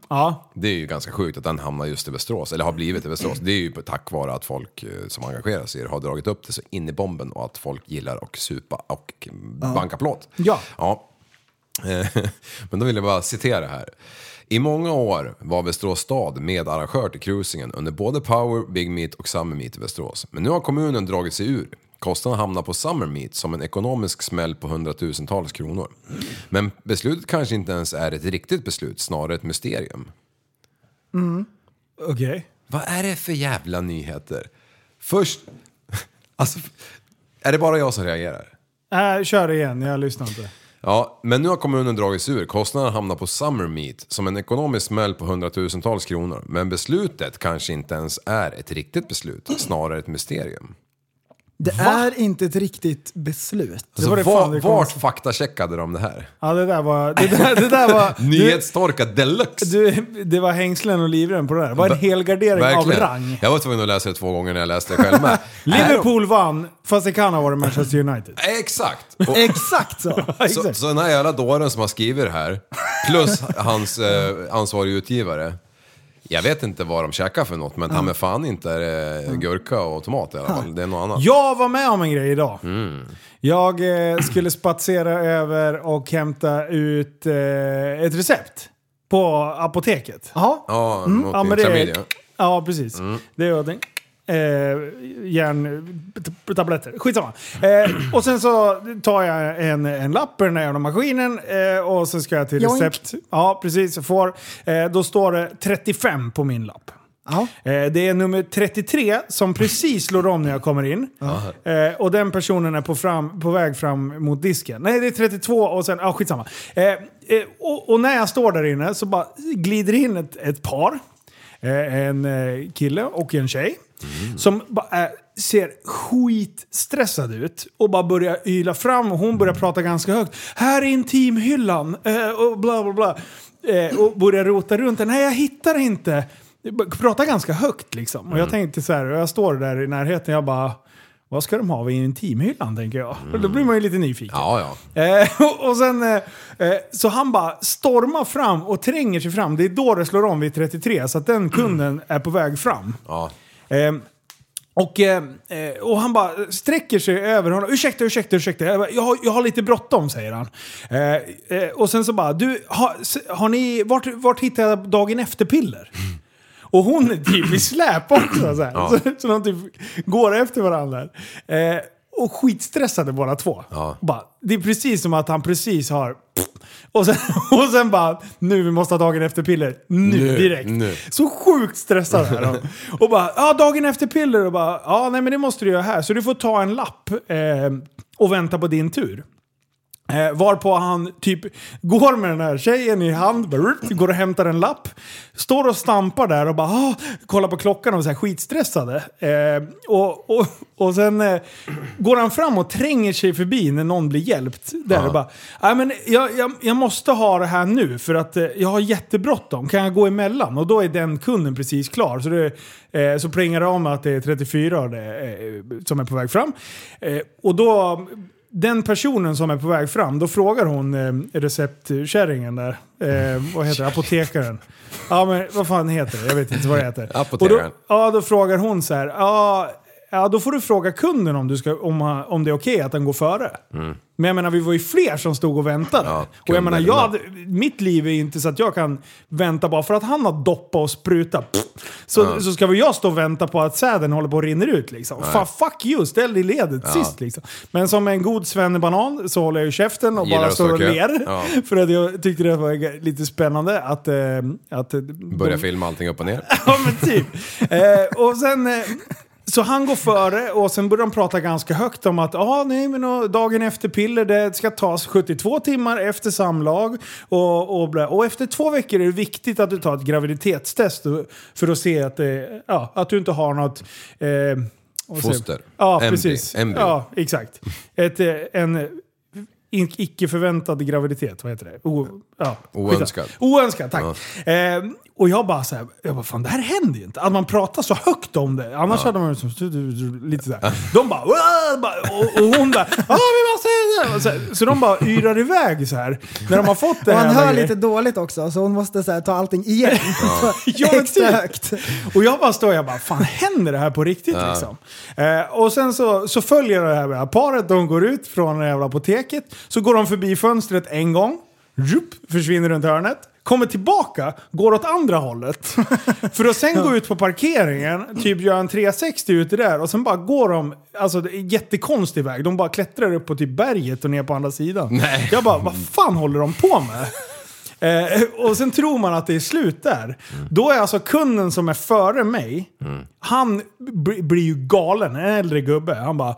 Ja, Det är ju ganska sjukt att den hamnar just i Västerås, eller har blivit i Västerås. Det är ju tack vare att folk eh, som engagerar sig har dragit upp det så in i bomben och att folk gillar att supa och banka plåt. Ja. ja. Men då vill jag bara citera här. I många år var Västerås stad medarrangör till cruisingen under både Power, Big Meet och Summer Meet i Västerås. Men nu har kommunen dragit sig ur. Kostnaderna hamnar på Summer Meet som en ekonomisk smäll på hundratusentals kronor. Men beslutet kanske inte ens är ett riktigt beslut, snarare ett mysterium. okej. Vad är det för jävla nyheter? Först... Alltså, är det bara jag som reagerar? Äh, kör igen, jag lyssnar inte. Ja, men nu har kommunen dragit sig ur. Kostnaderna hamnar på Summer Meet som en ekonomisk smäll på hundratusentals kronor. Men beslutet kanske inte ens är ett riktigt beslut, snarare ett mysterium. Det är inte ett riktigt beslut. Alltså, var det var, det vart faktacheckade de det här? Ja, det där var... Det där, det där var Nyhetstorka deluxe! du, det var hängslen och livrem på det där. Det var en helgardering av rang. Jag var tvungen att läsa det två gånger när jag läste det själv med. Liverpool vann, fast det kan ha varit Manchester United. Äh, Exakt! Och, Exakt så! Så, så den här jävla dåren som har skrivit det här, plus hans eh, ansvariga utgivare. Jag vet inte vad de käkar för något, men ta med fan inte är det gurka och tomat i alla fall. Det är något annat. Jag var med om en grej idag. Mm. Jag eh, skulle spatsera över och hämta ut eh, ett recept på apoteket. Jaha. Ja, Mm. mot Ja, din men det är, ja precis. Mm. Det är någonting. Eh, järntabletter. Skitsamma. Eh, och sen så tar jag en, en lapp i den här jävla maskinen eh, och så ska jag till Joink. recept. Ja, precis. Jag får. Eh, då står det 35 på min lapp. Ja. Eh, Det är nummer 33 som precis slår om när jag kommer in. Eh, och den personen är på, fram, på väg fram mot disken. Nej, det är 32 och sen... Ja, skitsamma. Eh, och, och när jag står där inne så bara glider in ett, ett par. En kille och en tjej. Som bara, eh, ser skitstressad ut och bara börjar yla fram och hon börjar prata ganska högt. Här är intimhyllan eh, och bla bla bla. Eh, och börjar rota runt den. Nej, jag hittar inte. Pratar ganska högt liksom. Och jag tänkte så här, jag står där i närheten, jag bara vad ska de ha vid intimhyllan tänker jag. Och då blir man ju lite nyfiken. Ja, ja. Eh, och, och sen, eh, eh, så han bara stormar fram och tränger sig fram. Det är då det slår om vid 33, så att den kunden är på väg fram. ja. Eh, och, eh, eh, och han bara sträcker sig över honom. Ursäkta, ursäkta, ursäkta. Jag, bara, jag, har, jag har lite bråttom, säger han. Eh, eh, och sen så bara, du, har, har ni, vart, vart hittar jag dagen efter-piller? Och hon är typ i släp också. Så, här. Ja. så, så de typ går efter varandra. Eh, och skitstressade båda två. Ja. Bara, det är precis som att han precis har... Och sen, och sen bara, nu vi måste ha dagen efter piller. Nu, Nu, direkt. nu. Så sjukt stressad är de. Och bara, ja dagen efter piller. Och bara, ja nej men det måste du göra här. Så du får ta en lapp eh, och vänta på din tur. Eh, varpå han typ går med den här tjejen i hand, går och hämtar en lapp, står och stampar där och bara ah, kollar på klockan och är skitstressade. Eh, och, och, och sen eh, går han fram och tränger sig förbi när någon blir hjälpt. Där och bara, "Nej, men jag, jag, jag måste ha det här nu för att eh, jag har jättebråttom. Kan jag gå emellan? Och då är den kunden precis klar. Så, det, eh, så plingar det om att det är 34 och det, eh, som är på väg fram. Och då den personen som är på väg fram, då frågar hon eh, receptkärringen där, eh, vad heter det, apotekaren. Ja men vad fan heter det? Jag vet inte vad det heter. Apotekaren. Och då, ja, då frågar hon så här, ja, ja då får du fråga kunden om, du ska, om, om det är okej att den går före. Men jag menar, vi var ju fler som stod och väntade. Ja, och jag menar, jag mitt liv är inte så att jag kan vänta bara för att han har doppat och sprutat. Så, så ska väl jag stå och vänta på att säden håller på att rinna ut liksom. Fan, fuck you, ställ dig i ledet sist liksom. Men som en god svennebanan så håller jag ju käften och Gillar bara står och ler. Ja. För att jag tyckte det var lite spännande att... Eh, att Börja filma allting upp och ner. Ja men typ. Eh, och sen... Eh, så han går före och sen börjar de prata ganska högt om att ah, nej, men dagen efter piller det ska tas 72 timmar efter samlag. Och, och, och efter två veckor är det viktigt att du tar ett graviditetstest för att se att, det, ja, att du inte har något... Eh, Foster. Ja, Embry- precis. embryo. Ja, exakt. Ett, eh, en icke förväntad graviditet, vad heter det? O, ja, Oönskad. Oönskad, tack. Eh, och jag bara såhär, jag bara, fan det här händer ju inte. Att man pratar så högt om det. Annars hade man ju som, lite sådär. De bara, och, och hon bara, ja vi måste... Och Så, så de bara yrar iväg så här När de har fått det Och här han jävla hör lite dåligt också, så hon måste så här, ta allting igen. Ja, men extra typ. högt. Och jag bara står jag bara, fan händer det här på riktigt liksom? Eh, och sen så, så följer det här, med paret, de går ut från det jävla apoteket, så går de förbi fönstret en gång, Rup, försvinner runt hörnet, kommer tillbaka, går åt andra hållet. För att sen gå ut på parkeringen, typ göra en 360 ute där och sen bara går de, alltså det är jättekonstig väg, de bara klättrar upp på typ berget och ner på andra sidan. Nej. Jag bara, vad fan håller de på med? Eh, och sen tror man att det är slut där. Då är alltså kunden som är före mig, han bli- blir ju galen, en äldre gubbe. Han bara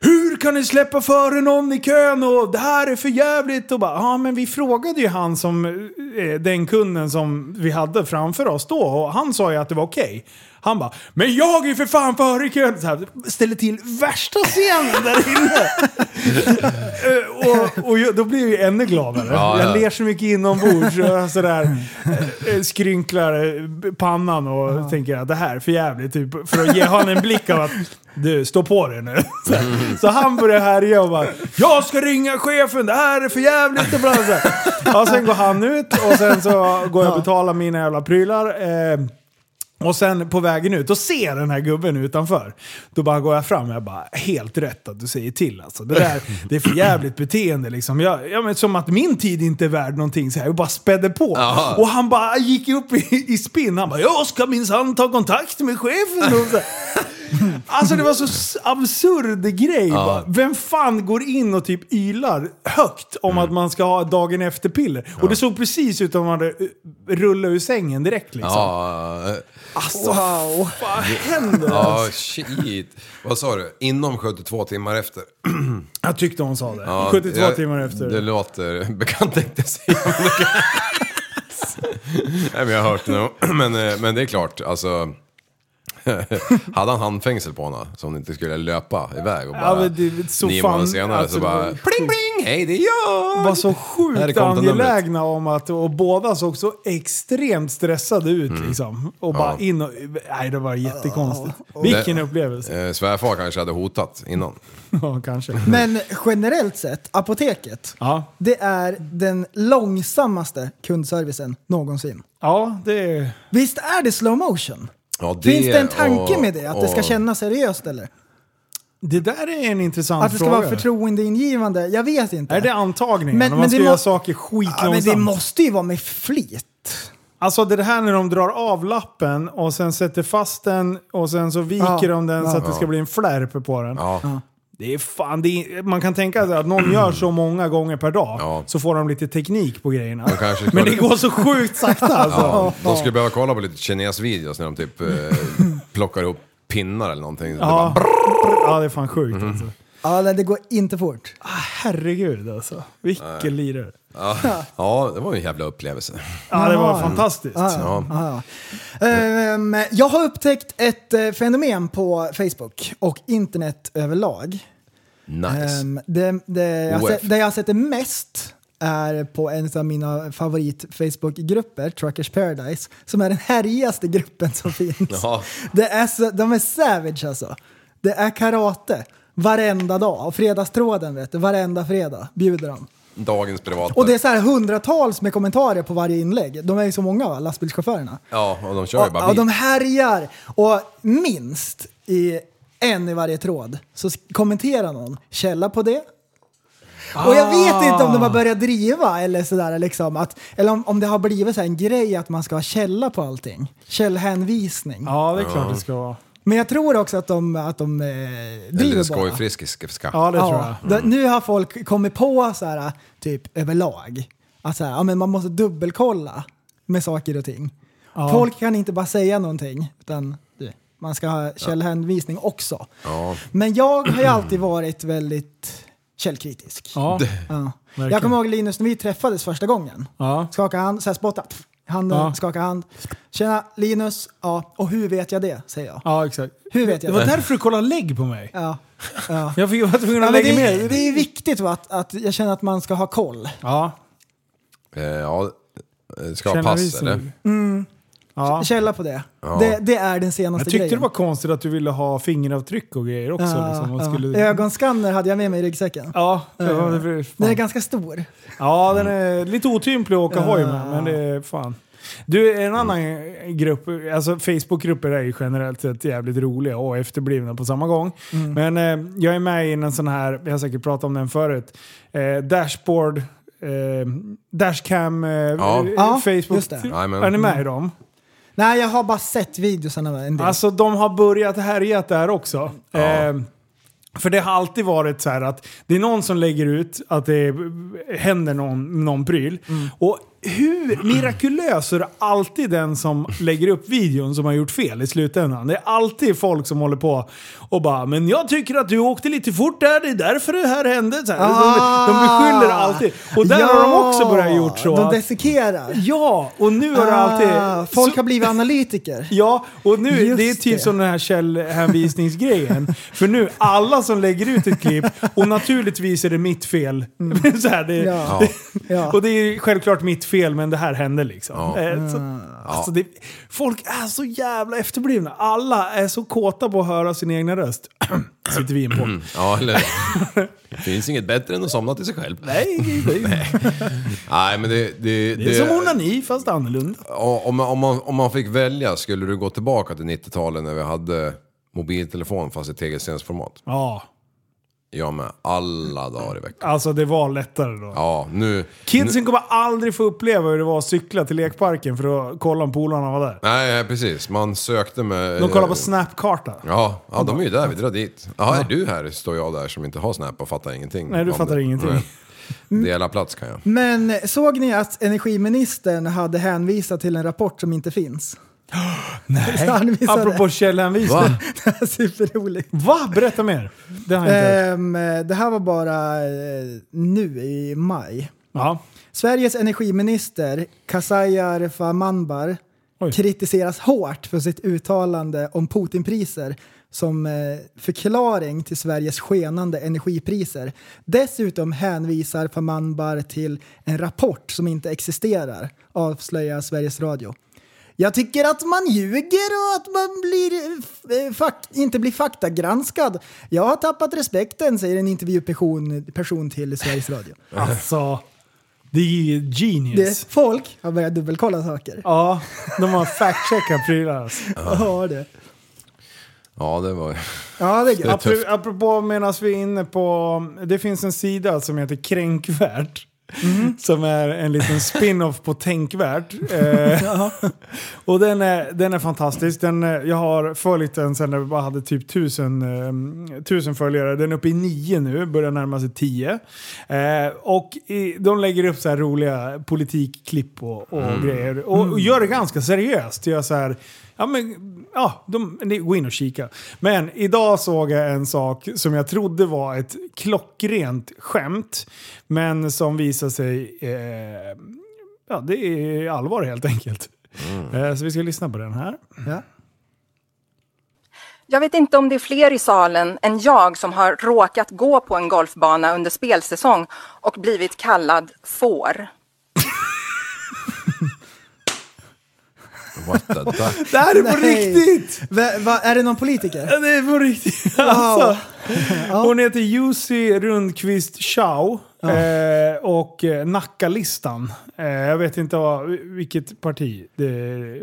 Hur kan ni släppa före någon i kön och det här är för jävligt och bara Ja men vi frågade ju han som, den kunden som vi hade framför oss då och han sa ju att det var okej. Han bara Men jag är ju för fan före i kön! Så här, ställer till värsta scenen där inne! Eh, och, och jag, då blir jag ju ännu gladare. Ja, jag ja. ler så mycket inombords och sådär eh, eh, skrynklar eh, pannan och tänker att det här är för jävligt typ, För att ge honom en blick av att du, stå på dig nu. Så, så han börjar härja och bara Jag ska ringa chefen, det här är för jävligt och bla. Ja, sen går han ut och sen så går jag och betalar mina jävla prylar. Eh, och sen på vägen ut, då ser den här gubben utanför. Då bara går jag fram och jag bara, helt rätt att du säger till alltså. Det där, det är för jävligt beteende liksom. Jag, jag men, som att min tid inte är värd någonting så här. Jag bara spädde på. Jaha. Och han bara gick upp i, i spinn. Han bara, jag ska minsann ta kontakt med chefen. Och så. Alltså det var så absurd grej. Bara. Vem fan går in och typ ylar högt om att man ska ha dagen efter-piller? Och det såg precis ut som att man hade eh, rullat ur sängen direkt liksom. Ja, Alltså, Wow. vad händer? ja, shit. Vad sa du? Inom 72 timmar efter? Jag tyckte hon sa det. Ja, 72 jag- timmar efter. Det låter bekant tänkte jag säga. Nej men jag har hört det nog. Men, eh, men det är klart, alltså. Hade han handfängsel på honom så hon inte skulle löpa iväg och Ja, bara men det- så nio månader senare alltså, så bara pling pling, hej det är jag! var så är sjukt angelägna om att, och båda såg så extremt stressade ut Mm. liksom. Och bara in och, nej det var jättekonstigt. Vilken Det- upplevelse. Eh, svärfar kanske hade hotat innan. Ja, kanske. Men generellt sett, apoteket, Ja, det är den långsammaste kundservicen någonsin. ja det är... Visst är det slow motion? Ja, Finns det en tanke och- med det? Att det ska och- kännas seriöst eller? Det där är en intressant Att det ska fråga. vara förtroendeingivande? Jag vet inte. Är det antagningen? Men- Men, men man ska det göra må- saker ja, men skitlångsamt? det måste ju vara med flit. Alltså det här när de drar av lappen och sen sätter fast den och sen så viker Ja, de den så ja. att det ska bli en flärp på den. Ja, Det är fan, det är, man kan tänka sig att någon gör så många gånger per dag Ja. så får de lite teknik på grejerna. Kanske Men det går så sjukt sakta alltså. ja, de skulle behöva kolla på lite kines-videos när de typ eh, plockar ihop pinnar eller någonting. Så det Ja, bara, ja det är fan sjukt alltså. Ja, nej, det går inte fort. Ah, herregud alltså. Vilken lirare. Ja. ja, det var ju en jävla upplevelse. Ja, det var fantastiskt. Ja. Ja. Ehm, jag har upptäckt ett eh, fenomen på Facebook och internet överlag. Nice. Ehm, det, det, jag sett, det jag har sett det mest är på en av mina favorit Facebook-grupper, Truckers Paradise, som är den härjigaste gruppen som finns. Ja. Det är så, de är savage alltså. Det är karate varenda dag. Och fredagstråden vet du, varenda fredag bjuder de. Dagens privata. Och det är så här hundratals med kommentarer på varje inlägg. De är ju så många va, lastbilschaufförerna. Ja, och de kör ju bara bil. de härjar. Och minst i en i varje tråd så kommenterar någon källa på det. Och jag vet inte om de har börjat driva eller sådär liksom att, eller om, om det har blivit så här en grej att man ska ha källa på allting. Källhänvisning. Ja, det är klart det ska vara. Men jag tror också att de, att de eh, Eller driver bara. skojfriskiska. Ja, det tror jag. Ja, det- nu har folk kommit på så här, typ överlag, att så här, ja, men man måste dubbelkolla med saker och ting. Ja. Folk kan inte bara säga någonting, utan man ska ha källhänvisning också. Ja. Men jag har ju alltid varit väldigt källkritisk. Ja. Jag kommer ihåg Linus när vi träffades första gången. Ja. Skaka hand, så här spotta. Handen, Ja. skaka hand. Tjena Linus, ja, och hur vet jag det? Säger jag. ja, exakt. Hur vet Det jag var det? därför du kollade lägg på mig. Ja. Ja. Jag fick vara tvungen att lägga det, med. det är viktigt va, att, att jag känner att man ska ha koll. Ja. Eh, ja, eh, ska ha pass eller? Ja. Källa på det. det. Det är den senaste Jag tyckte grejen. det var konstigt att du ville ha fingeravtryck och grejer också. Ja, liksom. Man ja. skulle... Ögonskanner hade jag med mig i ryggsäcken. Ja, det var, det var, Den är ganska stor. ja, den är lite otymplig att åka Ja. hoj med, men det är fan. Du, en annan grupp, alltså Facebookgrupper är ju generellt sett jävligt roliga och efterblivna på samma gång. Mm. Men eh, jag är med i en sån här, jag har säkert pratat om den förut, eh, dashboard, eh, dashcam, eh, Ja. Ja, Facebook. just det. Jajamän. Är ni med i dem? Nej, jag har bara sett videosarna en del. Alltså de har börjat härja där också. Eh, för det har alltid varit så här att det är någon som lägger ut att det händer någon, någon pryl. Och hur mirakulös är det alltid den som lägger upp videon som har gjort fel i slutändan? Det är alltid folk som håller på och bara “men jag tycker att du åkte lite fort där, det är därför det här hände”. Så här. De, de beskyller alltid. Och där har de också börjat gjort så. De desikerar. Ja, och nu har det alltid... Ah, folk så- har blivit analytiker. Ja, och nu, Just det är typ det. som den här källhänvisningsgrejen. För nu, alla som lägger ut ett klipp, och naturligtvis är det mitt fel. så här, det, Mm. Ja. det, Ja. Och det är självklart mitt fel, men det här hände liksom. Ja. Eh, så, alltså det, folk är så jävla efterblivna. Alla är så kåta på att höra sin egna röst. Sitter vi in på. Ja, eller Det finns inget bättre än att somna till sig själv. Nej, nej. Nej, men det... Det, Det är som onani, fast annorlunda. Ja, Om man, om, man, om man fick välja, skulle du gå tillbaka till 90-talet när vi hade mobiltelefon fast i tegelstensformat? Ja, Jag med. Alla dagar i veckan. alltså det var lättare då. Ja, nu... Kidsen kommer aldrig få uppleva hur det var att cykla till lekparken för att kolla om polarna var där. Nej, nej, precis. Man sökte med... De kollar på Snapkarta. Ja, ja, de är ju där. Vi drar dit. Ja, är du här? Står jag där som inte har Snap och fattar ingenting. Nej, du fattar det. ingenting. Nej. Dela plats kan jag. Men såg ni att energiministern hade hänvisat till en rapport som inte finns? Nej. Apropå källhänvisning. Va? Det är superroligt. Va? Berätta mer. Det har jag. Ehm, det här var bara eh, nu i maj. Ja. Sveriges energiminister Kasayar Famanbar Oj. kritiseras hårt för sitt uttalande om Putinpriser som eh, förklaring till Sveriges skenande energipriser. Dessutom hänvisar Famanbar till en rapport som inte existerar, avslöjar Sveriges Radio. Jag tycker att man ljuger och att man blir, eh, inte blir faktagranskad. Jag har tappat respekten, säger en intervjuperson person till Sveriges Radio. Alltså, det är ju genius. Det, folk har börjat dubbelkolla saker. Ja, de har fact-checkat prylar. alltså. Ja, det. Ja, det var... Ja, det är Det tufft. Apropå, apropå medan vi är inne på... Det finns en sida som heter Kränkvärt. Som är en liten spin-off på Tänkvärt. Eh, och den är, den är fantastisk. Den, eh, jag har följt den sen när vi bara hade typ tusen, eh, tusen följare. Den är uppe i nio nu, börjar närma sig tio. Eh, och i, de lägger upp så här roliga politikklipp och, och grejer. Och, och gör det ganska seriöst. Gör så här, Ja, men, ja de, ni- gå in och kika. Men idag såg jag en sak som jag trodde var ett klockrent skämt. Men som visar sig... Eh, ja, det är allvar helt enkelt. Eh, så vi ska lyssna på den här. Ja. Jag vet inte om det är fler i salen än jag som har råkat gå på en golfbana under spelsäsong och blivit kallad får. What the duck? Det här är på Nej. riktigt! Va, va, är det någon politiker? Ja, Det är på riktigt. Alltså, hon heter Jussi Rundqvist Chow. Eh, och eh, Nackalistan. Eh, jag vet inte vad, vilket parti det,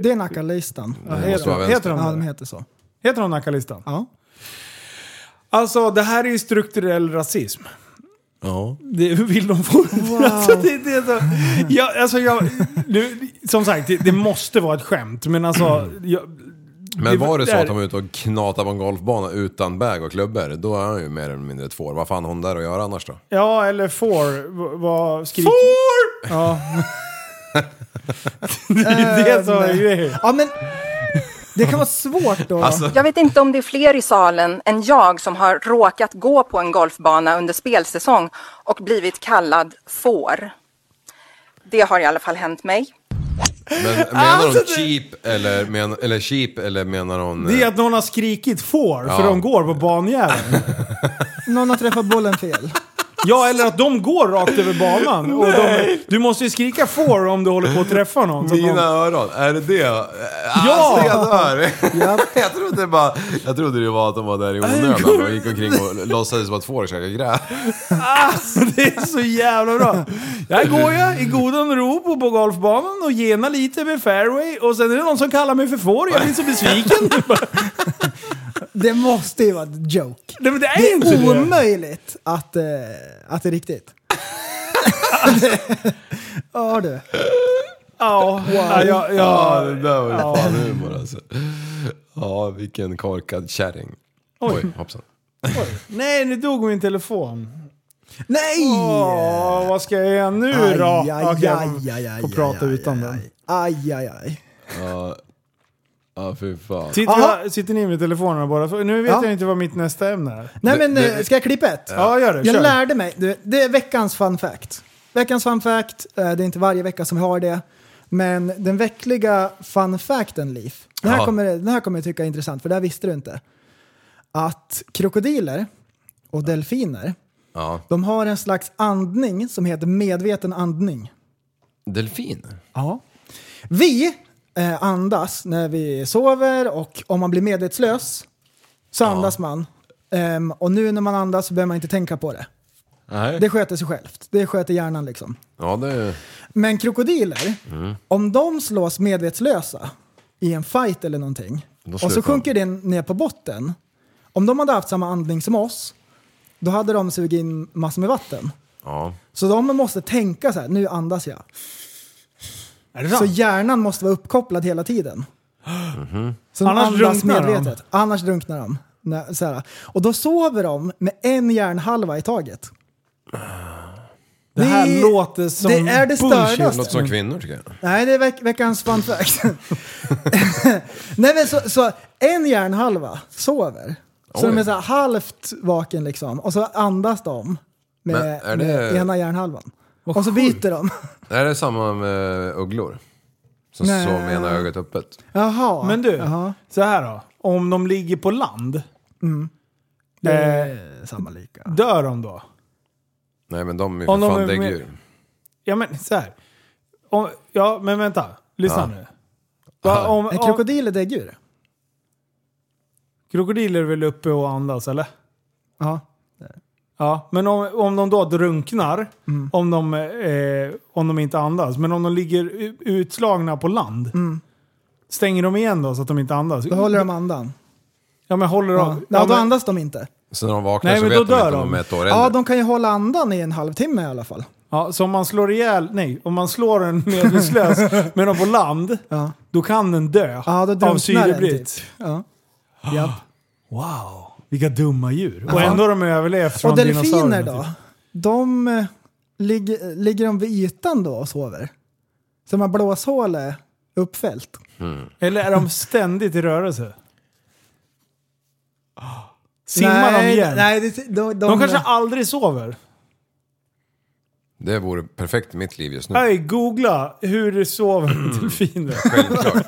Det är Nacka-listan. Ja, heter, heter de Ja, de heter så. Heter de Nackalistan? Ja. Alltså det här är ju strukturell rasism. Ja. Det vill de få. Alltså, det, det är så, jag, alltså, jag, nu, som sagt, det, det måste vara ett skämt. Men alltså... Jag, Men var det så att de var ute och knatade på en golfbana utan bag och klubbor, då är han ju mer eller mindre ett får. Vad fan har hon där att göra annars då? Ja, eller får. Vad skriker... Får! Ja. det är det som är grejen. ja, men det kan vara svårt då. Alltså, Jag vet inte om det är fler i salen än jag som har råkat gå på en golfbana under spelsäsong och blivit kallad får. Det har i alla fall hänt mig. men menar hon cheap eller, men, eller cheap eller menar hon... Det är att någon har skrikit får, för Ja. de går på banjäveln. Någon har träffat bollen fel. Ja, eller att de går rakt över banan. Och de, du måste ju skrika får om du håller på att träffa någon. Mina någon öron, är det det? Ja! Jag dör! jag, trodde bara, jag trodde det var att de var där i onödan och gick omkring och låtsades vara ett får och käkade gräs. Alltså, det är så jävla bra. Där går jag i godan ro på, på golfbanan och genar lite med fairway och sen är det någon som kallar mig för får. Jag blir så besviken. Det måste ju vara ett joke. Nej, men det är Det inte är det. omöjligt att, eh, att det är riktigt. Ja du. Ja, ja, ja, Ja, ja. det där var ju fan humor alltså. Ja, vilken korkad kärring. Oj, hoppsan. Nej, nu dog min telefon. Nej! Åh, vad ska jag göra nu då? Aj, aj, Okej, jag aj, aj, aj, får prata aj, utan aj, den. Aj, aj, aj. Ja, ja fy fan. Sitter, Aha. jag, sitter ni med telefonerna bara? För Nu vet Ja. jag inte vad mitt nästa ämne är. Nej Det- men, det- eh, ska jag klippa ett? Ja, gör det. Jag Kör. lärde mig, det är veckans fun fact. Veckans fun fact, eh, det är inte varje vecka som vi har det. Men den veckliga fun facten, Liv. Den här, Ja. kommer, den här kommer jag tycka är intressant, för det här visste du inte. Att krokodiler och delfiner, Ja. de har en slags andning som heter medveten andning. Delfin? Ja. Vi eh, andas när vi sover och om man blir medvetslös så andas man. Ehm, och nu när man andas så behöver man inte tänka på det. Nej. Det sköter sig självt. Det sköter hjärnan liksom. Ja, det... Men krokodiler, om de slås medvetslösa i en fight eller någonting Då och så sjunker den ner på botten. Om de hade haft samma andning som oss, då hade de sugit in massor med vatten. Ja. Så de måste tänka så här, nu andas jag. Är det Så sant? hjärnan måste vara uppkopplad hela tiden. Så de Annars andas drunknar de. medvetet. Annars drunknar de. Nä- Så här. Och då sover de med en hjärnhalva i taget. Det här Det- låter som det är det bullshit. stördaste. Det låter som kvinnor tycker jag. Nej, det är veck veckans fun fact. Nej, men så, så en hjärnhalva sover. Så Oj. de är så här halvt vaken liksom. Och så andas de med, Men är det- med ena hjärnhalvan. Och så byter de. Är det samma med ugglor? Som Nej. sover med ena ögat öppet? Jaha. Men du, Jaha. så här då. Om de ligger på land, Det eh, är samma lika. dör de då? Nej men de är ju Om för de fan är med- däggdjur. Ja men så här. Om, ja men vänta, lyssna Ja. nu. Va, om, En om, krokodil är däggdjur. krokodiler är väl uppe och andas eller? Ja. Ja, men om, om de då drunknar, om, de, eh, om de inte andas, men om de ligger u- utslagna på land, stänger de igen då så att de inte andas? Då håller de andan. Ja men håller Ja. de... Ja, då men- andas de inte. Så när de vaknar Nej, så men vet då de inte dör om de är ett år Ja, äldre. de kan ju hålla andan i en halvtimme i alla fall. Ja, så om man slår ihjäl, nej, om man slår en medvetslös med dem på land, Ja. då kan den dö Ja, då av syrebrist. typ. Ja. Japp. Wow, vilka dumma djur. Och ändå har de överlevt från Och delfiner dinosaurierna, då? typ. De eh, ligger, ligger de vid ytan då och sover? Som har blåshål är uppfällt? Eller är de ständigt i rörelse? Simmar de igen? Nej, det, de, de, de kanske aldrig sover. Det vore perfekt i mitt liv just nu. Nej, googla hur sover delfiner. Självklart.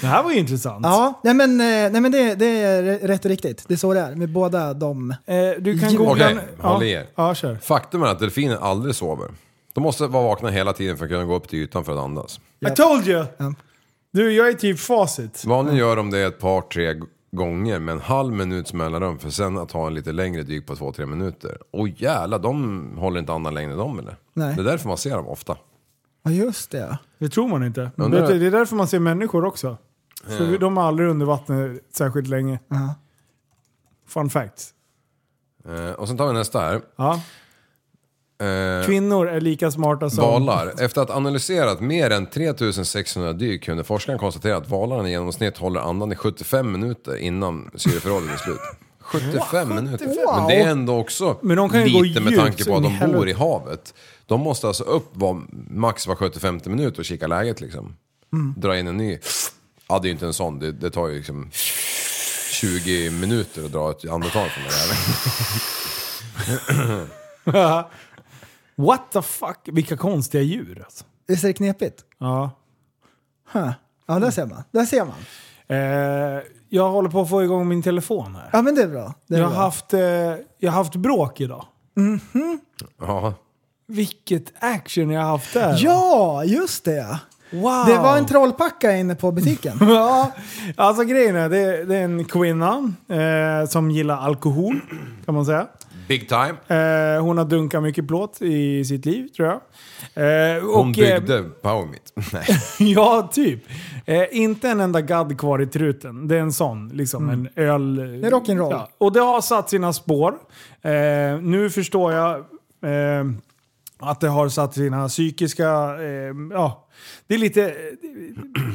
Det här var ju intressant. Ja, nej men, eh, nej, men det, det är rätt och riktigt. Det är så det är med båda de. Eh, du kan googla... Okej, håll i er. Ja, kör. Faktum är att delfiner aldrig sover. De måste vara vakna hela tiden för att kunna gå upp till ytan för att andas. I told you! Ja. Du, jag är typ facit. Vanligen gör de det ett par, tre gånger med en halv minuts mellanrum för sen att ha en lite längre dyk på två, tre minuter. Och jävla, de håller inte andan längre de eller? Nej. Det är därför man ser dem ofta. Ja, just det. ja. Det tror man inte. Vet du, Det är därför man ser människor också. För de är aldrig under vattnet särskilt länge. Ja. Fun fact. Eh, och sen tar vi nästa här. Ja. Eh, Kvinnor är lika smarta som... Valar. Efter att ha analyserat mer än 3600 dyk kunde forskaren konstatera att valarna i genomsnitt håller andan i 75 minuter innan syreförrådet är slut. 75 minuter? Men det är ändå också Men de kan ju gå lite med djupt tanke på att in i de bor i havet. De måste alltså upp var, max var 75 minuter och kika läget liksom. Mm. Dra in en ny. Ja, det är ju inte en sån. Det, det tar ju liksom 20 minuter att dra ett andetag från det här. What the fuck? Vilka konstiga djur alltså. Visst är det knepigt? Ja. Huh. Ja, där ser man. Där ser man. Eh, jag håller på att få igång min telefon här. Ja, men det är bra. Det är Jag har, bra. haft, eh, jag har haft bråk idag. Ja. Vilket action jag har haft där. Ja, just det. Wow. Det var en trollpacka inne på butiken. Ja, alltså grejen är, det, det är en kvinna eh, som gillar alkohol, kan man säga. Big time. Eh, hon har dunkat mycket plåt i sitt liv, tror jag. Eh, Hon och, eh, byggde Power Meet. Nej. ja, typ. Eh, inte en enda gadd kvar i truten. Det är en sån, liksom en öl... Det är rock'n'roll. Ja. Och det har satt sina spår. Eh, nu förstår jag eh, att det har satt sina psykiska... Eh, ja, det är lite...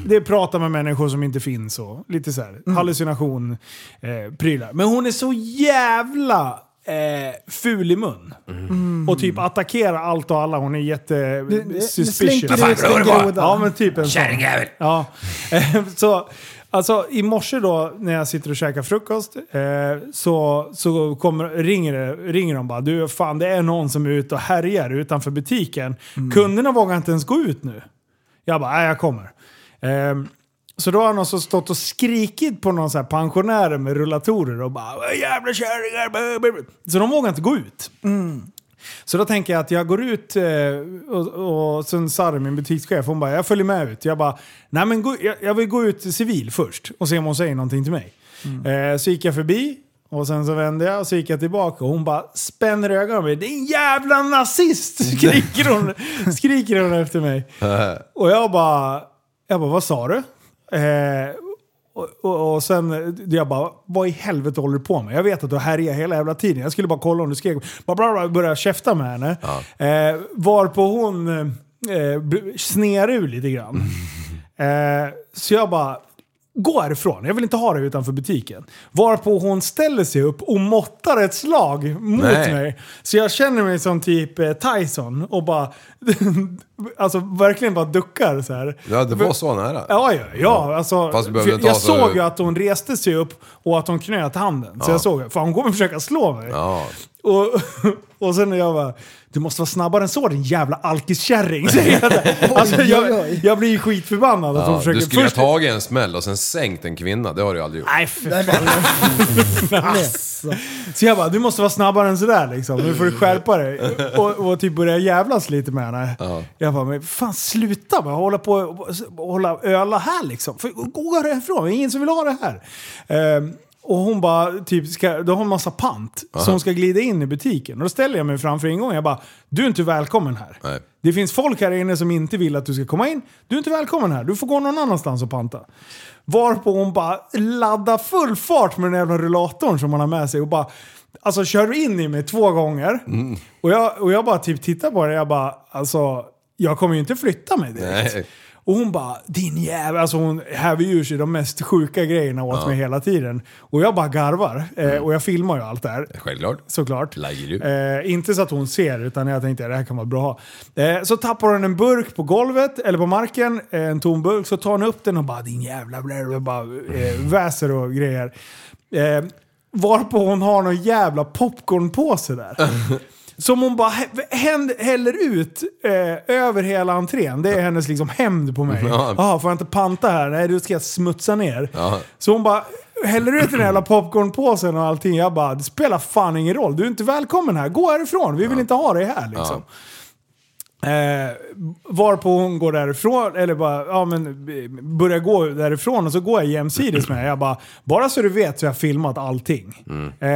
Det är prata med människor som inte finns och lite så här hallucination, eh, prylar. Men hon är så jävla eh, ful i mun. Och typ attackerar allt och alla. Hon är jätte Det- det- det suspicious. slinker ut en groda. Ja men typ en sån. Ja. Eh, så, alltså i morse då när jag sitter och käkar frukost eh, så, så kommer, ringer, det, ringer de bara du fan det är någon som är ute och härjar utanför butiken. Kunderna vågar inte ens gå ut nu. Jag bara, nej jag kommer. Ehm, så då har någon så stått och skrikit på någon så här pensionärer med rullatorer och bara "Vad jävla kärringar. blah, blah, blah." Så de vågar inte gå ut. Så då tänker jag att jag går ut eh, och, och sen Sarri, min butikschef, hon bara jag följer med ut. Jag bara, nej men gå, jag, jag vill gå ut civil först och se om hon säger någonting till mig. Eh, så gick jag förbi och sen så vände jag och så gick jag tillbaka och hon bara spänner ögonen på mig. Din jävla nazist! Skriker hon, skriker hon efter mig. Och jag bara, jag bara vad sa du? Eh, och, och, och sen, jag bara, vad i helvete håller du på med? Jag vet att du härjar hela jävla tiden. Jag skulle bara kolla om du skrek. Bara, bara, bara börja käfta med henne. Eh, varpå hon eh, bl- sner ur lite grann. Eh, så jag bara, gå härifrån. Jag vill inte ha dig utanför butiken. Varpå hon ställer sig upp och måttar ett slag mot Nej. mig. Så jag känner mig som typ eh, Tyson och bara, alltså verkligen bara duckar så här. Ja, det var så nära. Ja, ja, ja. Alltså, Fast du behövde inte jag ha så- såg ju att hon reste sig upp och att hon knöt handen. Så jag såg, för hon kommer försöka slå mig. Ja. Och, och sen när jag bara, du måste vara snabbare än så din jävla alkiskärring. säger jag där. Alltså, jag, jag blir ju skitförbannad att hon Ja, försöker... du skulle ha först- tagit en smäll och sen sänkt en kvinna, det har du ju aldrig gjort. Nej, för fan. Alltså. Så jag bara, du måste vara snabbare än sådär liksom. Nu får du skärpa dig. Och, och typ börja jävlas lite med henne. Jag bara, men fan sluta med att hålla på och hålla öla här liksom. För, gå härifrån, det är ingen som vill ha det här. Ehm, och hon bara, typ, ska, då har hon massa pant. Så hon ska glida in i butiken. Och då ställer jag mig framför ingången. Jag bara, du är inte välkommen här. Nej. Det finns folk här inne som inte vill att du ska komma in. Du är inte välkommen här. Du får gå någon annanstans och panta. Varpå hon bara laddar full fart med den jävla rullatorn som hon har med sig och bara alltså kör in i mig två gånger. Mm. Och, jag, och jag bara typ tittar på det jag bara, alltså jag kommer ju inte flytta mig direkt. Nej. Och hon bara, din jävel. Alltså hon häver ur sig de mest sjuka grejerna åt mig hela tiden. Och jag bara garvar. Eh, Mm. och jag filmar ju allt det här. Självklart. Såklart. Lägger du. Eh, inte så att hon ser, utan jag tänkte det här kan vara bra. Eh, så tappar hon en burk på golvet, eller på marken, eh, en tom burk. Så tar hon upp den och bara din jävla blä, bara eh, väser och grejer. Eh, varpå hon har någon jävla popcornpåse där. Som hon bara häller ut eh, över hela entrén. Det är hennes liksom hämnd på mig. Ja. Jaha, får jag inte panta här? Nej, då ska jag smutsa ner. Ja. Så hon bara häller ut den här jävla popcornpåsen och allting. Jag bara, det spelar fan ingen roll. Du är inte välkommen här. Gå härifrån. Vi vill inte ha dig här liksom. Eh, varpå hon går därifrån, eller bara, ja men börjar gå därifrån och så går jag jämsides med henne. Jag bara, bara så du vet så har jag filmat allting. Eh,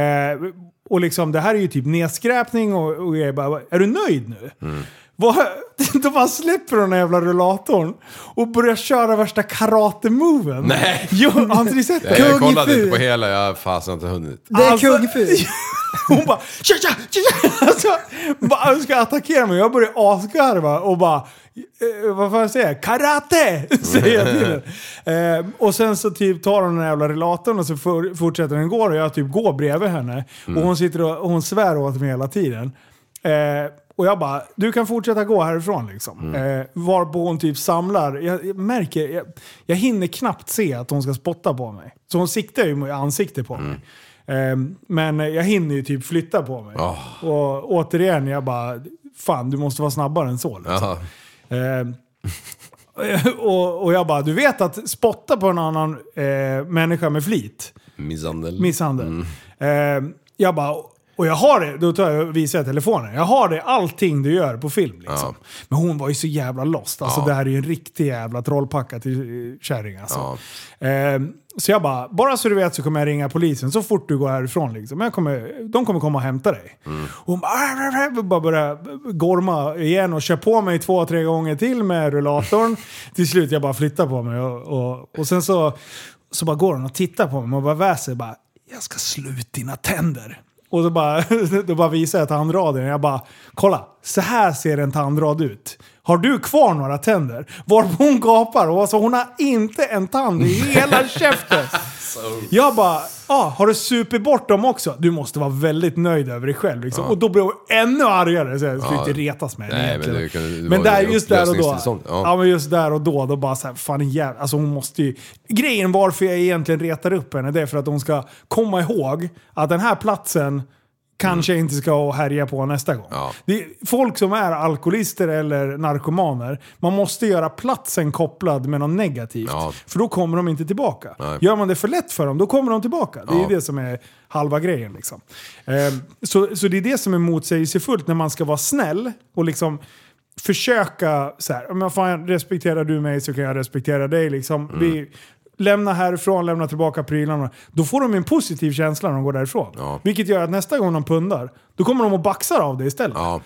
och liksom det här är ju typ nedskräpning och, och jag bara, är du nöjd nu? Mm. Vad- Då bara släpper hon den jävla rullatorn och börjar köra värsta karate-moven. Nej. Jo, har inte ni sett det? Jag kollade inte på hela, jag har fasen inte hunnit. Det är Alltså- kung fu. Hon bara tja, tja, tja, tja. Alltså, bara ska attackera mig. Jag börjar asgarva och bara eh, vad får jag säga? Karate! Säger jag till henne. eh, Och sen så typ tar hon den här jävla relatorn och så for, fortsätter den gå och jag typ går bredvid henne. Och hon sitter och, och hon svär åt mig hela tiden. Eh, och jag bara, du kan fortsätta gå härifrån liksom. Eh, varpå hon typ samlar, jag, jag märker, jag, jag hinner knappt se att hon ska spotta på mig. Så hon siktar ju med ansiktet på mig. Eh, men jag hinner ju typ flytta på mig. Oh. Och återigen, jag bara, fan du måste vara snabbare än så. Liksom. Jaha. Eh, och, och jag bara, du vet att spotta på en annan eh, människa med flit, Misshandel. misshandel. Eh, jag bara, och jag har det, då tar jag visar jag telefonen. Jag har det, allting du gör på film liksom. Men hon var ju så jävla lost. Alltså Ja. det här är ju en riktig jävla trollpacka till eh, kärring alltså. Ja. Eh, så jag bara, bara så du vet så kommer jag ringa polisen så fort du går härifrån. Liksom. Jag kommer, de kommer komma och hämta dig. Och hon bara, bara börjar gorma igen och kör på mig två, tre gånger till med rullatorn. till slut jag bara flyttar på mig och, och, och sen så, så bara går hon och tittar på mig och bara väser bara, jag ska slå ut dina tänder. Och då bara, då bara visar jag och Jag bara, kolla, så här ser en tandrad ut. Har du kvar några tänder? Varpå hon gapar och alltså, hon har inte en tand i hela käften. Jag bara, ah, har du supit bort dem också? Du måste vara väldigt nöjd över dig själv. Liksom. Och då blev hon ännu argare. Så jag skulle Ja. inte retas med henne egentligen. men det men där, ju just där och då. Ja. Ja. men just där och då, då bara såhär, fan jävlar. Alltså hon måste ju... Grejen varför jag egentligen retar upp henne, det är för att hon ska komma ihåg att den här platsen kanske inte ska härja på nästa gång. Ja. Det folk som är alkoholister eller narkomaner, man måste göra platsen kopplad med något negativt. Ja. För då kommer de inte tillbaka. Nej. Gör man det för lätt för dem, då kommer de tillbaka. Det är Ja. det som är halva grejen. Liksom. Ehm, så, så det är det som är motsägelsefullt när man ska vara snäll och liksom försöka så här, men fan, respekterar du mig så kan jag respektera dig. Liksom. Mm. Vi, lämna härifrån, lämna tillbaka prylarna. Då får de en positiv känsla när de går därifrån. Ja. Vilket gör att nästa gång de pundar, då kommer de och baxar av det istället. Ja.